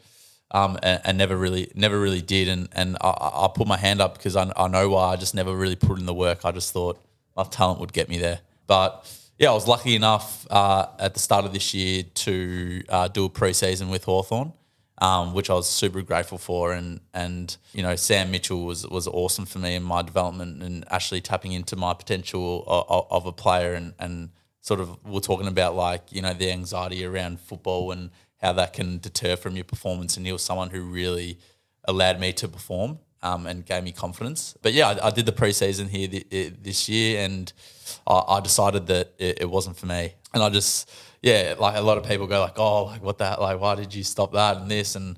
um, and, and never really, never really did. And and I I put my hand up because I, I know why. I just never really put in the work. I just thought my talent would get me there. But yeah, I was lucky enough uh, at the start of this year to uh, do a preseason with Hawthorn, um, which I was super grateful for. And and you know, Sam Mitchell was was awesome for me in my development and actually tapping into my potential of, of a player and and sort of we're talking about like you know the anxiety around football and how that can deter from your performance. And he was someone who really allowed me to perform um, and gave me confidence. But yeah, I, I did the preseason here th- i- this year, and I, I decided that it, it wasn't for me. And I just yeah, like a lot of people go like, oh, like what that, like why did you stop that and this and.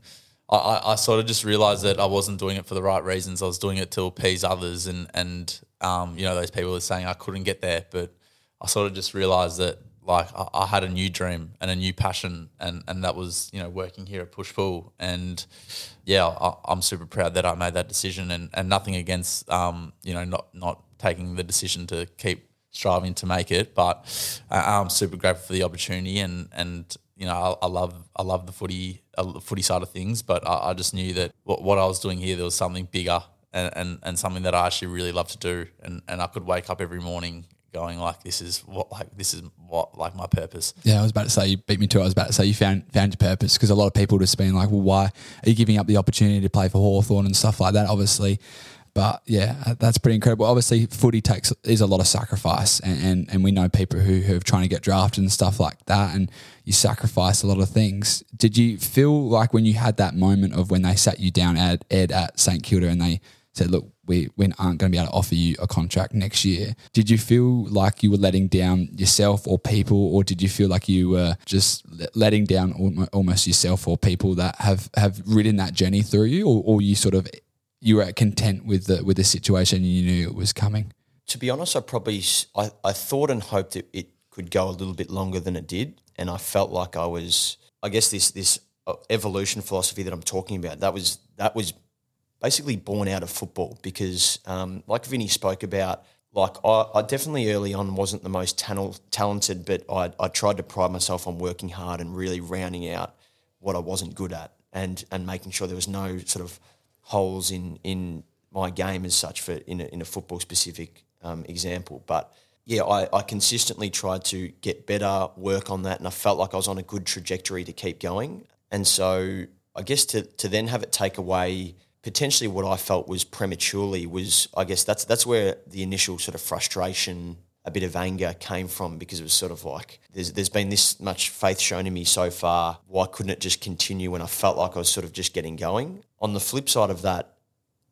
I, I I sort of just realized that I wasn't doing it for the right reasons. I was doing it to appease others, and and um, you know those people were saying I couldn't get there, but I sort of just realized that like I, I had a new dream and a new passion, and and that was you know working here at Push Pull, and yeah, I, I'm super proud that I made that decision, and and nothing against um you know not not taking the decision to keep striving to make it, but I, I'm super grateful for the opportunity, and and you know I, I love I love the footy uh, footy side of things, but I, I just knew that what, what I was doing here there was something bigger and, and, and something that I actually really love to do, and, and I could wake up every morning going like this is what like this is what like my purpose. Yeah, I was about to say you beat me to it. I was about to say you found found your purpose because a lot of people just been like, well, why are you giving up the opportunity to play for Hawthorn and stuff like that? Obviously, but yeah, that's pretty incredible. Obviously, footy takes is a lot of sacrifice, and and, and we know people who, who are trying to get drafted and stuff like that, and you sacrifice a lot of things. Did you feel like when you had that moment of when they sat you down at Ed at St Kilda and they said, look, we, we aren't going to be able to offer you a contract next year. Did you feel like you were letting down yourself or people, or did you feel like you were just letting down almost yourself or people that have, have ridden that journey through you, or, or you sort of you were content with the with the situation and you knew it was coming? To be honest, I probably I, I thought and hoped it, it could go a little bit longer than it did, and I felt like I was. I guess this this uh, evolution philosophy that I'm talking about that was that was basically born out of football because, um, like Vinny spoke about, like I, I definitely early on wasn't the most tanel, talented, but I, I tried to pride myself on working hard and really rounding out what I wasn't good at and and making sure there was no sort of holes in in my game as such for in a, in a football specific um, example. But yeah, I, I consistently tried to get better, work on that, and I felt like I was on a good trajectory to keep going. And so I guess to to then have it take away potentially what I felt was prematurely was I guess that's that's where the initial sort of frustration, a bit of anger came from because it was sort of like there's there's been this much faith shown in me so far. Why couldn't it just continue when I felt like I was sort of just getting going? On the flip side of that,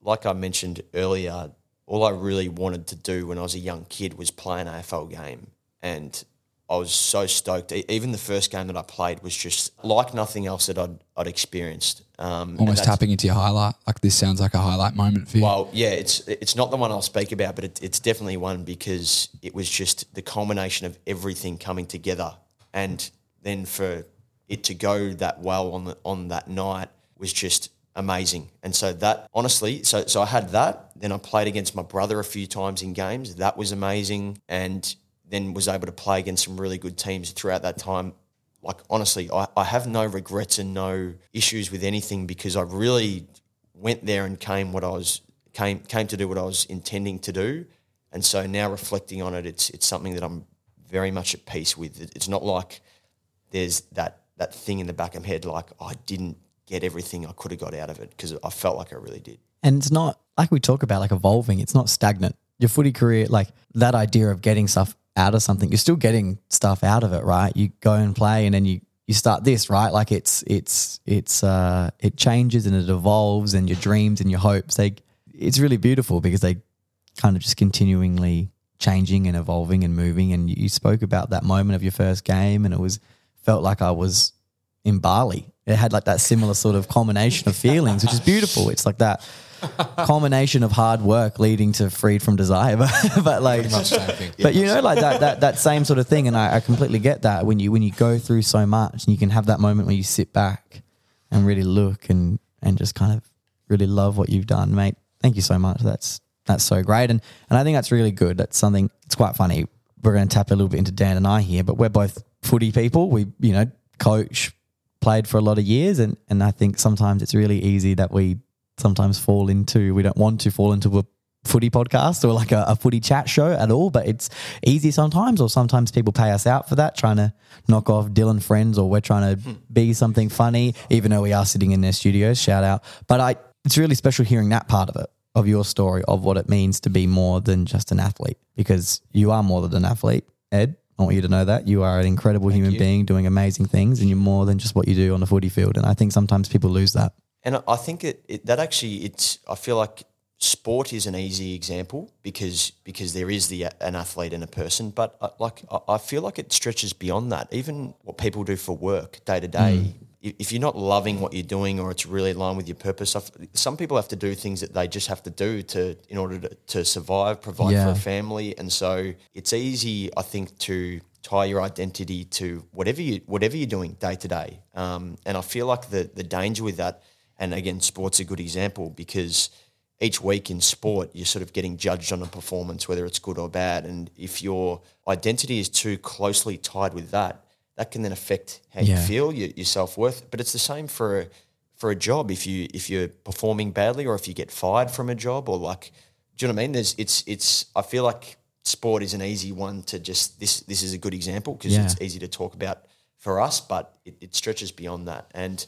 like I mentioned earlier, all I really wanted to do when I was a young kid was play an AFL game. And I was so stoked. Even the first game that I played was just like nothing else that I'd, I'd experienced. Um, Almost tapping into your highlight. Like this sounds like a highlight moment for you. well, yeah, it's it's not the one I'll speak about, but it, it's definitely one because it was just the culmination of everything coming together, and then for it to go that well on the on that night was just amazing. And so that honestly, so so I had that. Then I played against my brother a few times in games. That was amazing. And then was able to play against some really good teams throughout that time. Like honestly, I, I have no regrets and no issues with anything because I really went there and came what I was came came to do what I was intending to do. And so now reflecting on it, it's it's something that I'm very much at peace with. It's not like there's that that thing in the back of my head like I didn't get everything I could have got out of it because I felt like I really did. And it's not like we talk about like evolving. It's not stagnant. Your footy career, like that idea of getting stuff out of something, you're still getting stuff out of it, right? You go and play, and then you you start this, right? Like it's it's it's uh it changes and it evolves, and your dreams and your hopes they it's really beautiful because they kind of just continually changing and evolving and moving. And you, spoke about that moment of your first game, and it was felt like I was in Bali. It had like that similar sort of combination of feelings, which is beautiful. It's like that combination of hard work leading to freed from desire, but, but like, much same thing. but you know, like that, that, that same sort of thing. And I, I completely get that when you, when you go through so much and you can have that moment where you sit back and really look and, and just kind of really love what you've done, mate. Thank you so much. That's, that's so great. And, and I think that's really good. That's something, it's quite funny. We're going to tap a little bit into Dan and I here, but we're both footy people. We, you know, coach, played for a lot of years. And, and I think sometimes it's really easy that we sometimes fall into, we don't want to fall into a footy podcast or like a, a footy chat show at all, but it's easy sometimes, or sometimes people pay us out for that, trying to knock off Dylan friends, or we're trying to hmm. be something funny, even though we are sitting in their studios. Shout out. But I, it's really special hearing that part of it, of your story, of what it means to be more than just an athlete, because you are more than an athlete, Ed. I want you to know that you are an incredible human being doing amazing things, and you're more than just what you do on the footy field. And I think sometimes people lose that. And I- think it, it that actually it's I feel like sport is an easy example because because there is the an athlete and a person, but I, like I- I feel like it stretches beyond that. Even what people do for work day to day. If you're not loving what you're doing or it's really line with your purpose, some people have to do things that they just have to do to in order to, to survive, provide Yeah. for a family, and so it's easy, I think, to tie your identity to whatever you whatever you're doing day to day. Um, and I feel like the the danger with that, and again, sport's a good example because each week in sport you're sort of getting judged on a performance, whether it's good or bad. And if your identity is too closely tied with that, that can then affect how you feel, your, your self worth. But it's the same for a, for a job. If you if you're performing badly, or if you get fired from a job, or like, do you know what I mean? There's it's it's. I feel like sport is an easy one to just this. This is a good example because Yeah. it's easy to talk about for us, but it, it stretches beyond that. And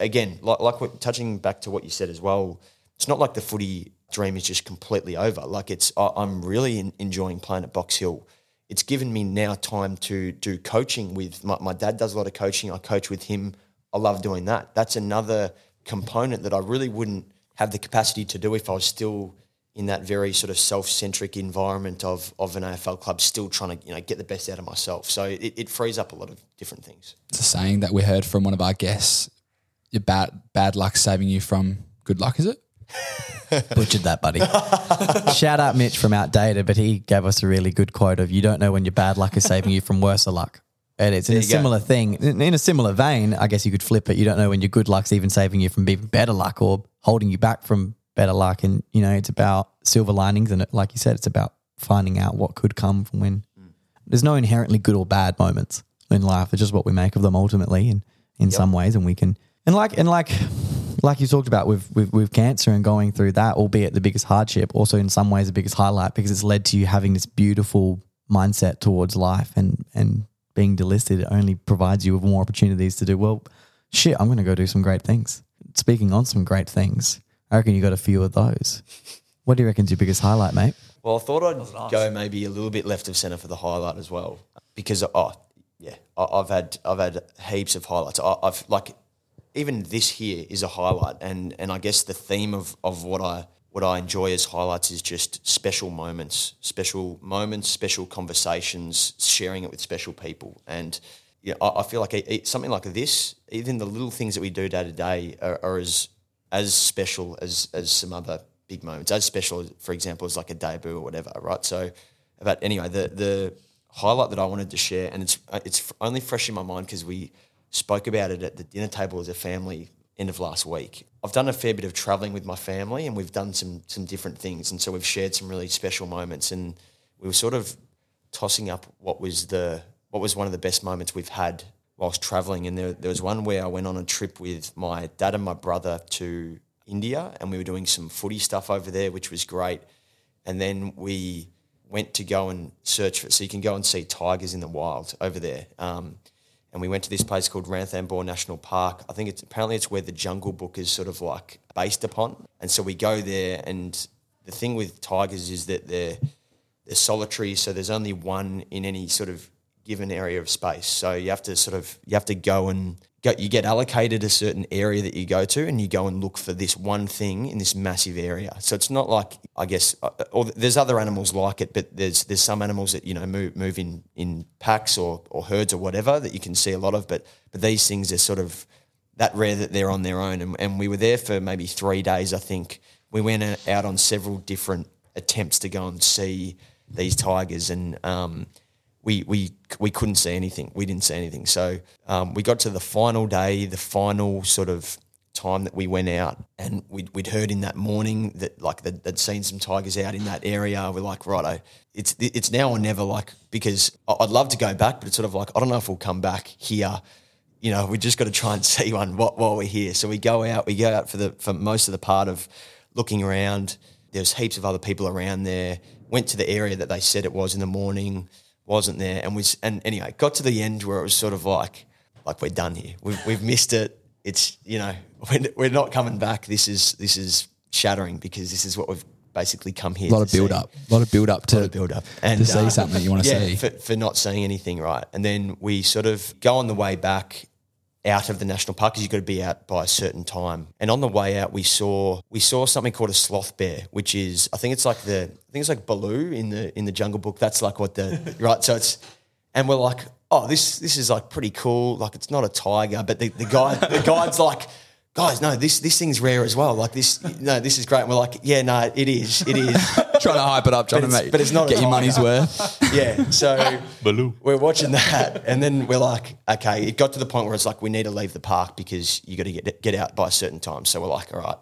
again, like like what, touching back to what you said as well, it's not like the footy dream is just completely over. Like it's I, I'm really in, enjoying playing at Box Hill. It's given me now time to do coaching with my, my dad does a lot of coaching. I coach with him. I love doing that. That's another component that I really wouldn't have the capacity to do if I was still in that very sort of self-centric environment of of an AFL club, still trying to you know get the best out of myself. So it, it frees up a lot of different things. It's a saying that we heard from one of our guests. Your bad bad luck saving you from good luck, is it? Butchered that, buddy. Shout out Mitch from Outdated, but he gave us a really good quote of you don't know when your bad luck is saving you from worse luck. And it's in a you go. similar thing. In in a similar vein, I guess you could flip it. You don't know when your good luck's even saving you from even better luck or holding you back from better luck. And, you know, it's about silver linings. And it, like you said, it's about finding out what could come from when mm. there's no inherently good or bad moments in life. It's just what we make of them ultimately, and in some ways, and we can and like and like like you talked about with, with with cancer and going through that, albeit the biggest hardship, also in some ways the biggest highlight because it's led to you having this beautiful mindset towards life and and being delisted only provides you with more opportunities to do well. Shit, I'm going to go do some great things. Speaking on some great things, I reckon you got a few of those. What do you reckon's your biggest highlight, mate? Well, I thought I'd go maybe a little bit left of centre for the highlight as well, because oh yeah, I, I've had I've had heaps of highlights. I, I've like even this here is a highlight, and and I guess the theme of of what I what I enjoy as highlights is just special moments, special moments, special conversations, sharing it with special people, and yeah, I, I feel like it, it- something like this, even the little things that we do day to day are, are as as special as as some other big moments. As special, for example, as like a debut or whatever, right? So, but anyway, the the highlight that I wanted to share, and it's it's only fresh in my mind because we spoke about it at the dinner table as a family end of last week. I've done a fair bit of traveling with my family, and we've done some some different things, and so we've shared some really special moments. And we were sort of tossing up what was the what was one of the best moments we've had whilst traveling. And there, there was one where I went on a trip with my dad and my brother to India, and we were doing some footy stuff over there, which was great. And then we went to go and search for, so you can go and see tigers in the wild over there. Um, and we went to this place called Ranthambore National Park. I think it's apparently it's where the Jungle Book is sort of like based upon. And so we go there, and the thing with tigers is that they're they're solitary, so there's only one in any sort of given area of space. So you have to sort of you have to go and go, you get allocated a certain area that you go to, and you go and look for this one thing in this massive area. So it's not like I guess, uh, or there's other animals like it, but there's there's some animals that you know move move in in packs or or herds or whatever that you can see a lot of, but but these things are sort of that rare that they're on their own. And, and we were there for maybe three days, I think. We went out on several different attempts to go and see these tigers, and um, we we we couldn't see anything. We didn't see anything. So um, we got to the final day, the final sort of time that we went out, and we'd, we'd heard in that morning that like they'd, they'd seen some tigers out in that area. We're like, righto, it's it's now or never. Like because I'd love to go back, but it's sort of like I don't know if we'll come back here. You know, we just got to try and see one while, while we're here. So we go out. We go out for the for most of the part of looking around. There's heaps of other people around there. Went to the area that they said it was in the morning wasn't there, and was and anyway got to the end where it was sort of like like we're done here. We've we've missed it. It's you know we're, we're not coming back. This is this is shattering because this is what we've basically come here. A lot to of build see. up, a lot of build up to build up to see uh, something that you want to yeah, see. for, for not seeing anything right. And then we sort of go on the way back out of the national park because you've got to be out by a certain time. And on the way out, we saw we saw something called a sloth bear, which is I think it's like the I think it's like Baloo in the in the Jungle Book. That's like what the right. So it's and we're like, oh, this this is like pretty cool. Like it's not a tiger, but the, the guy the guide's like. Guys, no, this this thing's rare as well. Like this, no, this is great. And we're like, yeah, no, it is, it is. trying to hype it up, trying But to it's- make, but it's not a get your money's worth. Yeah. So Baloo. we're watching that, and then we're like, okay, it got to the point where it's like we need to leave the park because you got to get get out by a certain time. So we're like, all right,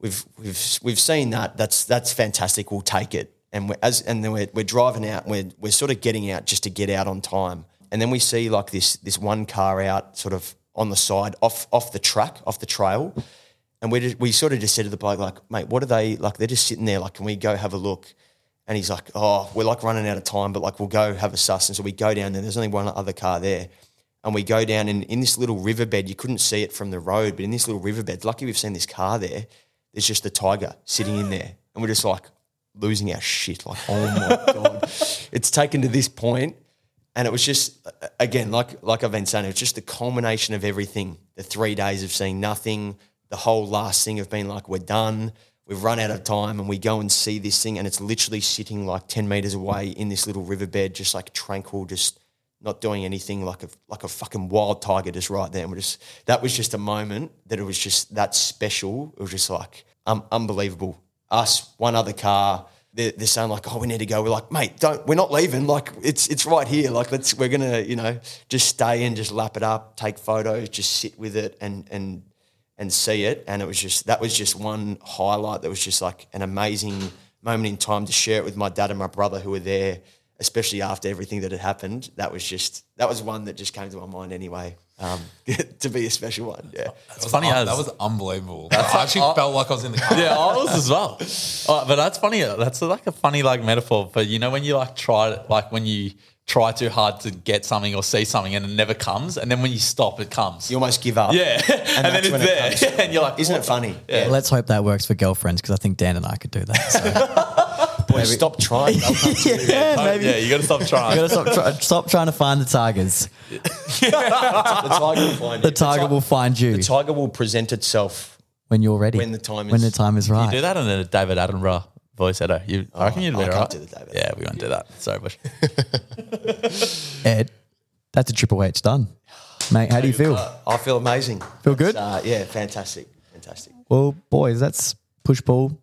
we've we've we've seen that. That's that's fantastic. We'll take it. And we're, as and then we're, we're driving out. We're we're sort of getting out just to get out on time. And then we see like this this one car out sort of on the side off off the track off the trail. And we just, we sort of just said to the bloke like, mate, what are they like? They're just sitting there. Like, can we go have a look? And he's like, oh, we're like running out of time, but like we'll go have a suss. And so we go down there. There's only one other car there. And we go down and in this little riverbed, you couldn't see it from the road, but in this little riverbed, lucky we've seen this car there, there's just a tiger sitting in there. And we're just like losing our shit. Like, oh my God. It's taken to this point and it was just again like like I've been saying, it was just the culmination of everything. The three days of seeing nothing, the whole last thing of being like, we're done, we've run out of time, and we go and see this thing, and it's literally sitting like ten meters away in this little riverbed, just like tranquil, just not doing anything, like a like a fucking wild tiger, just right there. And we're just that was just a moment that it was just that special. It was just like um, unbelievable. Us, one other car they're, they're saying like, oh, we need to go. We're like, mate, don't. We're not leaving. Like, it's it's right here. Like, let's. We're gonna, you know, just stay and just lap it up, take photos, just sit with it, and and and see it. And it was just that was just one highlight. That was just like an amazing moment in time to share it with my dad and my brother who were there, especially after everything that had happened. That was just that was one that just came to my mind anyway. Um, to be a special one. Yeah. It's funny Un- as that was unbelievable. I actually felt like I was in the car. yeah, I was as well. But that's funny. That's like a funny like metaphor. But you know when you like try like when you try too hard to get something or see something and it never comes, and then when you stop, it comes. You almost give up. yeah, and, then it's when it there, and you're like, Isn't what it funny? Yeah. Let's hope that works for girlfriends because I think Dan and I could do that. So. Boy, stop trying. They'll come to you. yeah, Oh, maybe. yeah, you got to stop trying. You gotta stop, try, stop trying to find the tigers. The tiger will find The you. tiger will find you The tiger will present itself when you're ready. when the time when is- the time is right. You do that in a David Attenborough voice, Edo. You, I reckon you'd be I can't do the David Yeah, we won't do that. Sorry, Bush. Ed, that's a triple H done, mate. How do you feel? I feel amazing. Feel good? Uh, yeah, fantastic. Fantastic. Well, boys, that's push pull,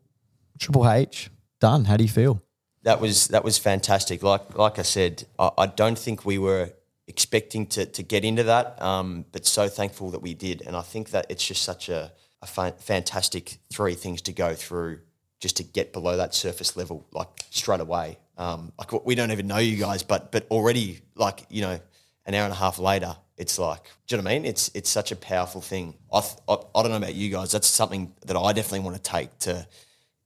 triple H done. How do you feel? That was that was fantastic. Like like I said, I, I don't think we were expecting to, to get into that, um, but so thankful that we did. And I think that it's just such a, a fa- fantastic three things to go through just to get below that surface level, like straight away. Um, like we don't even know you guys, but but already, like you know, an hour and a half later, it's like, do you know what I mean? It's it's such a powerful thing. I, th- I I don't know about you guys. That's something that I definitely want to take to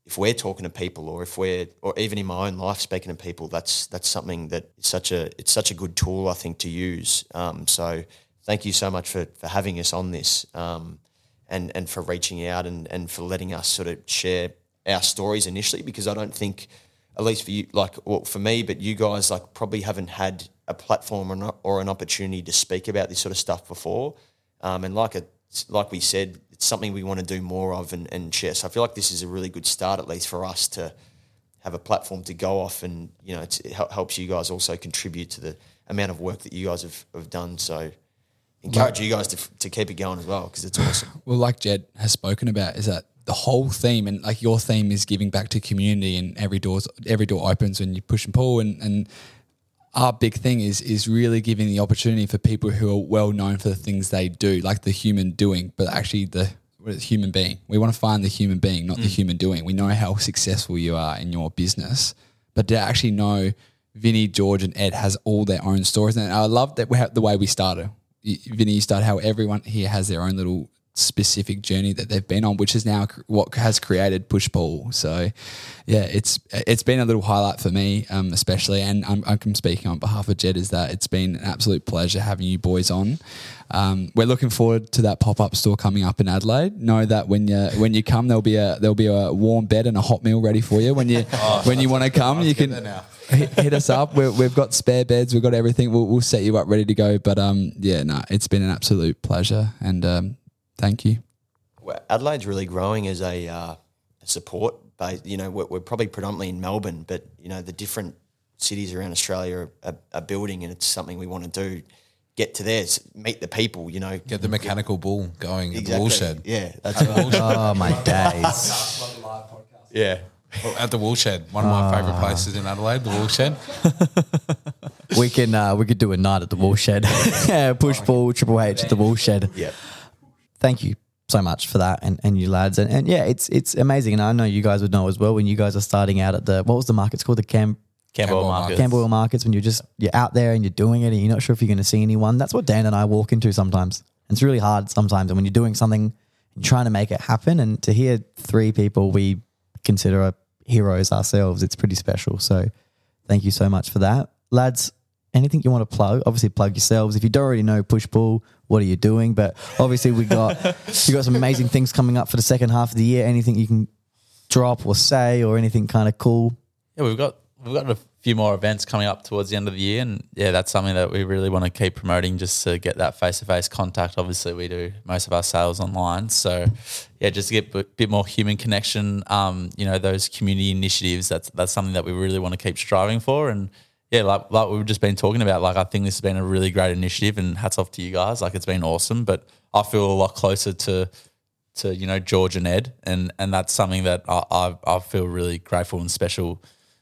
if we're talking to people or if we're or even in my own life speaking to people that's that's something that is such a it's such a good tool I think to use. Um, so thank you so much for, for having us on this um, and and for reaching out and, and for letting us sort of share our stories initially because I don't think at least for you like well, for me but you guys like probably haven't had a platform or, not, or an opportunity to speak about this sort of stuff before. Um, and like a like we said, something we want to do more of and, and share. So I feel like this is a really good start, at least for us, to have a platform to go off, and you know, it helps you guys also contribute to the amount of work that you guys have, have done. So encourage you guys to, to keep it going as well because it's awesome. Well, like Jed has spoken about, is that the whole theme and like your theme is giving back to community and every doors every door opens when you push and pull and and our big thing is is really giving the opportunity for people who are well known for the things they do, like the human doing, but actually the human being. We want to find the human being, not mm. the human doing. We know how successful you are in your business, but to actually know Vinny, George, and Ed has all their own stories, and I love that we have the way we started. Vinny, you start how everyone here has their own little specific journey that they've been on, which is now what has created push pull. So, yeah, it's it's been a little highlight for me, um, especially, and I'm, I'm speaking on behalf of Jed. Is that it's been an absolute pleasure having you boys on. Um, we're looking forward to that pop up store coming up in Adelaide. Know that when you when you come, there'll be a there'll be a warm bed and a hot meal ready for you. When you oh, when you want to come, you can hit, hit, us up. we have got spare beds. We've got everything. We'll, we'll, set you up ready to go. But um, yeah, no, it's been an absolute pleasure, and um, Thank you. Well, Adelaide's really growing as a, uh, support base. You know, we're, we're, probably predominantly in Melbourne, but you know, the different cities around Australia are, are, are building, and it's something we want to do. Get to there, meet the people. You know, get the mechanical bull going exactly. at the woolshed. Yeah, that's right. oh my days. yeah. Well, at the Woolshed, one of my favourite places in Adelaide, the Woolshed. we can uh, we could do a night at the Woolshed. yeah, push pull Triple H at the Woolshed. Yeah thank you so much for that and, and you lads. And, and yeah it's it's amazing. And I know you guys would know as well when you guys are starting out at the what was the market it's called? The Cam Camberwell markets. Camberwell markets when you're just you're out there and you're doing it and you're not sure if you're going to see anyone. That's what Dan and I walk into sometimes. It's really hard sometimes. And when you're doing something and trying to make it happen and to hear three people we consider heroes ourselves it's pretty special. So thank you so much for that. Lads anything you want to plug? Obviously, plug yourselves. If you don't already know Push Pull, what are you doing? But obviously, we got you got some amazing things coming up for the second half of the year. Anything you can drop or say, or anything kind of cool? Yeah, we've got we've got a few more events coming up towards the end of the year, and yeah, that's something that we really want to keep promoting, just to get that face to face contact. Obviously, we do most of our sales online, so yeah, just to get a bit more human connection. Um, you know, those community initiatives. That's that's something that we really want to keep striving for, and yeah, like like we've just been talking about, like I think this has been a really great initiative, and hats off to you guys. Like it's been awesome, but I feel a lot closer to to you know George and Ed, and and that's something that I I, I feel really grateful and special.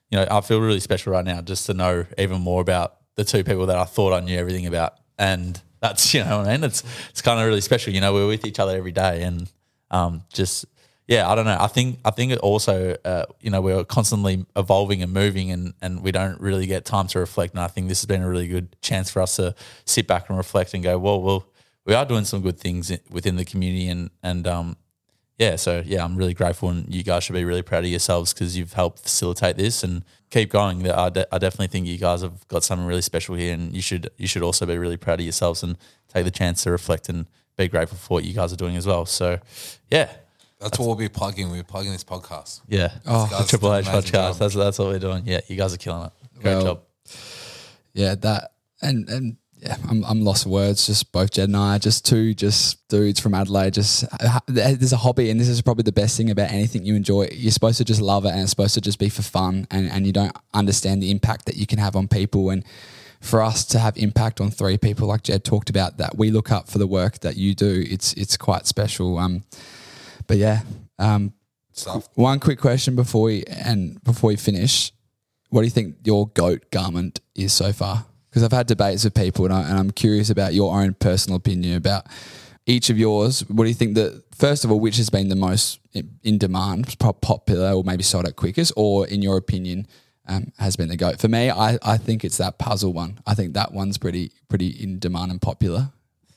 You know, I feel really special right now just to know even more about the two people that I thought I knew everything about, and that's you know what I mean. It's it's kind of really special. You know, we're with each other every day, and um, just yeah, I don't know. I think I think it also, uh, you know, we're constantly evolving and moving, and and we don't really get time to reflect. And I think this has been a really good chance for us to sit back and reflect and go, well, well, we are doing some good things within the community, and and um, yeah, so yeah, I'm really grateful, and you guys should be really proud of yourselves because you've helped facilitate this and keep going. I, de- I definitely think you guys have got something really special here, and you should you should also be really proud of yourselves and take the chance to reflect and be grateful for what you guys are doing as well. So, yeah, that's, what we'll be plugging. We're plugging this podcast. Yeah. Oh, the Triple H podcast. Job. That's that's what we're doing. Yeah, you guys are killing it. Great well, job. Yeah, that and and yeah, I'm I'm lost for words. Just both Jed and I, just two just dudes from Adelaide. Just there's a hobby, and this is probably the best thing about anything you enjoy. You're supposed to just love it, and it's supposed to just be for fun, and and you don't understand the impact that you can have on people and for us to have impact on three people like Jed talked about that we look up for the work that you do, it's it's quite special. Um, but yeah, um, one quick question before we and before we finish, what do you think your goat garment is so far? because I've had debates with people, and, I, and I'm curious about your own personal opinion about each of yours. What do you think that first of all, which has been the most in- in demand, popular, or maybe sold out quickest, or in your opinion? Um, has been the goat for me. I, I think it's that puzzle one. I think that one's pretty pretty in demand and popular.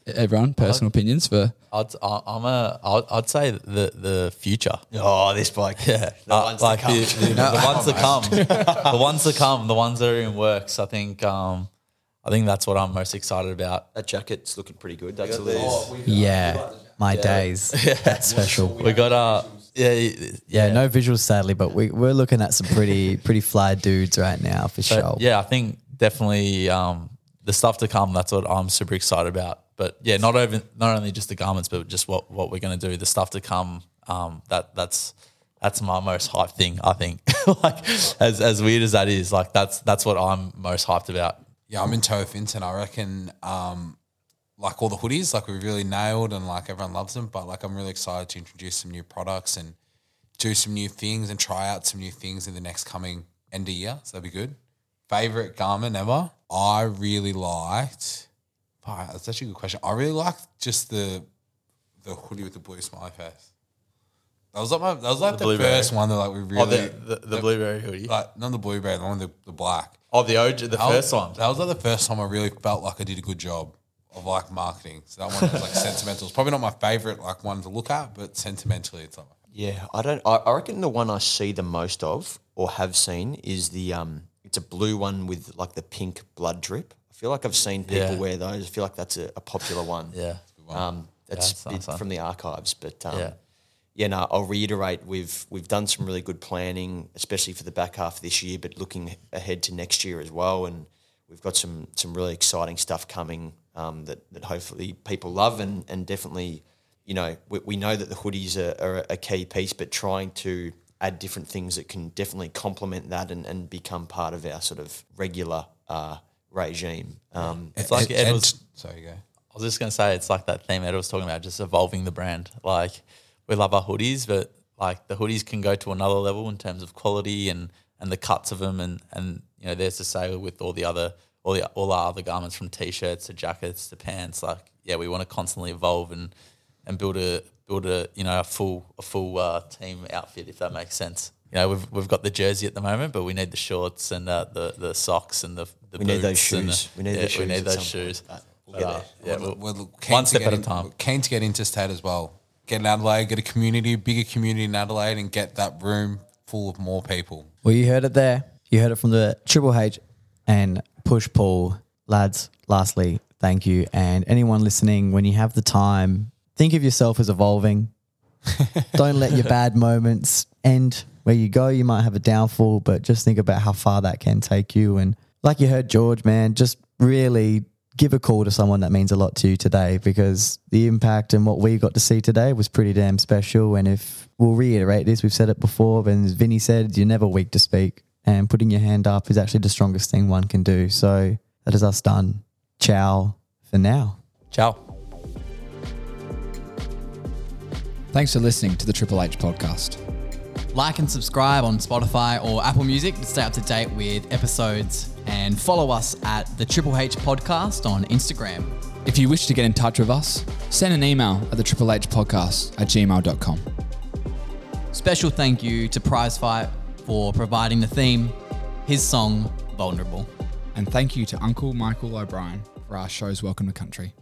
Everyone, personal opinions for I'd, I- I'm a, I'd, I'd say the the future. Oh, this bike. Yeah, The Uh, ones to like come. the, the, the ones to come, the ones to come, the ones that are in works. I think, um, I think that's what I'm most excited about. That jacket's looking pretty good. That's a little. Yeah, my days. yeah. That's special. We got uh, yeah, yeah, Yeah, no visuals sadly, but we we're looking at some pretty pretty fly dudes right now for But sure. yeah, I think definitely um, the stuff to come. That's what I'm super excited about. But yeah, not over, not only just the garments, but just what what we're gonna do. The stuff to come. Um, that that's that's my most hyped thing. I think. like as as weird as that is, like that's that's what I'm most hyped about. Yeah, I'm in with Vincent. I reckon, um, like all the hoodies, like we really nailed and like everyone loves them. But like I'm really excited to introduce some new products and do some new things and try out some new things in the next coming end of year. So that'd be good. Favorite garment ever? I really liked. Fuck, that's actually a good question. I really liked just the the hoodie with the blue smiley face. That was like my, that was like the, blueberry. first one that like we really Oh, the, the, the blueberry hoodie. like not the blueberry, the one the, the black. Oh, the OG, the That first was, one. That was like the first time I really felt like I did a good job of like marketing. So that one was like sentimental. It's probably not my favorite like one to look at, but sentimentally it's like Yeah, I don't. I, I reckon the one I see the most of or have seen is the um. It's a blue one with like the pink blood drip. I feel like I've seen people Yeah. wear those. I feel like that's a, a popular one. Yeah. Um, that's that's nice from the archives, but um, Yeah. yeah. no, I'll reiterate. We've we've done some really good planning, especially for the back half of this year, but looking ahead to next year as well. And we've got some some really exciting stuff coming um, that that hopefully people love, and and definitely, you know, we, we know that the hoodies are, are a key piece, but trying to add different things that can definitely complement that and, and become part of our sort of regular uh, regime. Um, It's like Ed- Ed was. sorry, you go. I was just gonna say it's like that theme Ed was talking about, just evolving the brand. Like we love our hoodies, but like the hoodies can go to another level in terms of quality and and the cuts of them, and and you know there's to say with all the other all the all our other garments from t-shirts to jackets to pants. Like yeah, we want to constantly evolve and and build a build a you know a full a full uh, team outfit if that makes sense. You know we've we've got the jersey at the moment, but we need the shorts and uh, the the socks and the the We need those boots and the- shoes. We need yeah, the shoes We need those shoes. point. We'll uh, yeah, we're, we'll- we're keen one to step get at a time. Keen to get into state as well. Get in Adelaide, get a community, a bigger community in Adelaide, and get that room full of more people. Well, you heard it there. You heard it from the Triple H and Push Pull lads. Lastly, thank you. And anyone listening, when you have the time, think of yourself as evolving. Don't let your bad moments end where you go. You might have a downfall, but just think about how far that can take you. And like you heard George, man, just really give a call to someone that means a lot to you today because the impact and what we got to see today was pretty damn special. And if we'll reiterate this, we've said it before, and as Vinny said, you're never weak to speak. And putting your hand up is actually the strongest thing one can do. So that is us done. Ciao for now. Ciao. Thanks for listening to the Triple H podcast. Like and subscribe on Spotify or Apple Music to stay up to date with episodes and follow us at the Triple H Podcast on Instagram. If you wish to get in touch with us, send an email at the Triple H podcast at gmail.com. Special thank you to Prizefight for providing the theme, his song, Vulnerable. And thank you to Uncle Michael O'Brien for our show's Welcome to Country.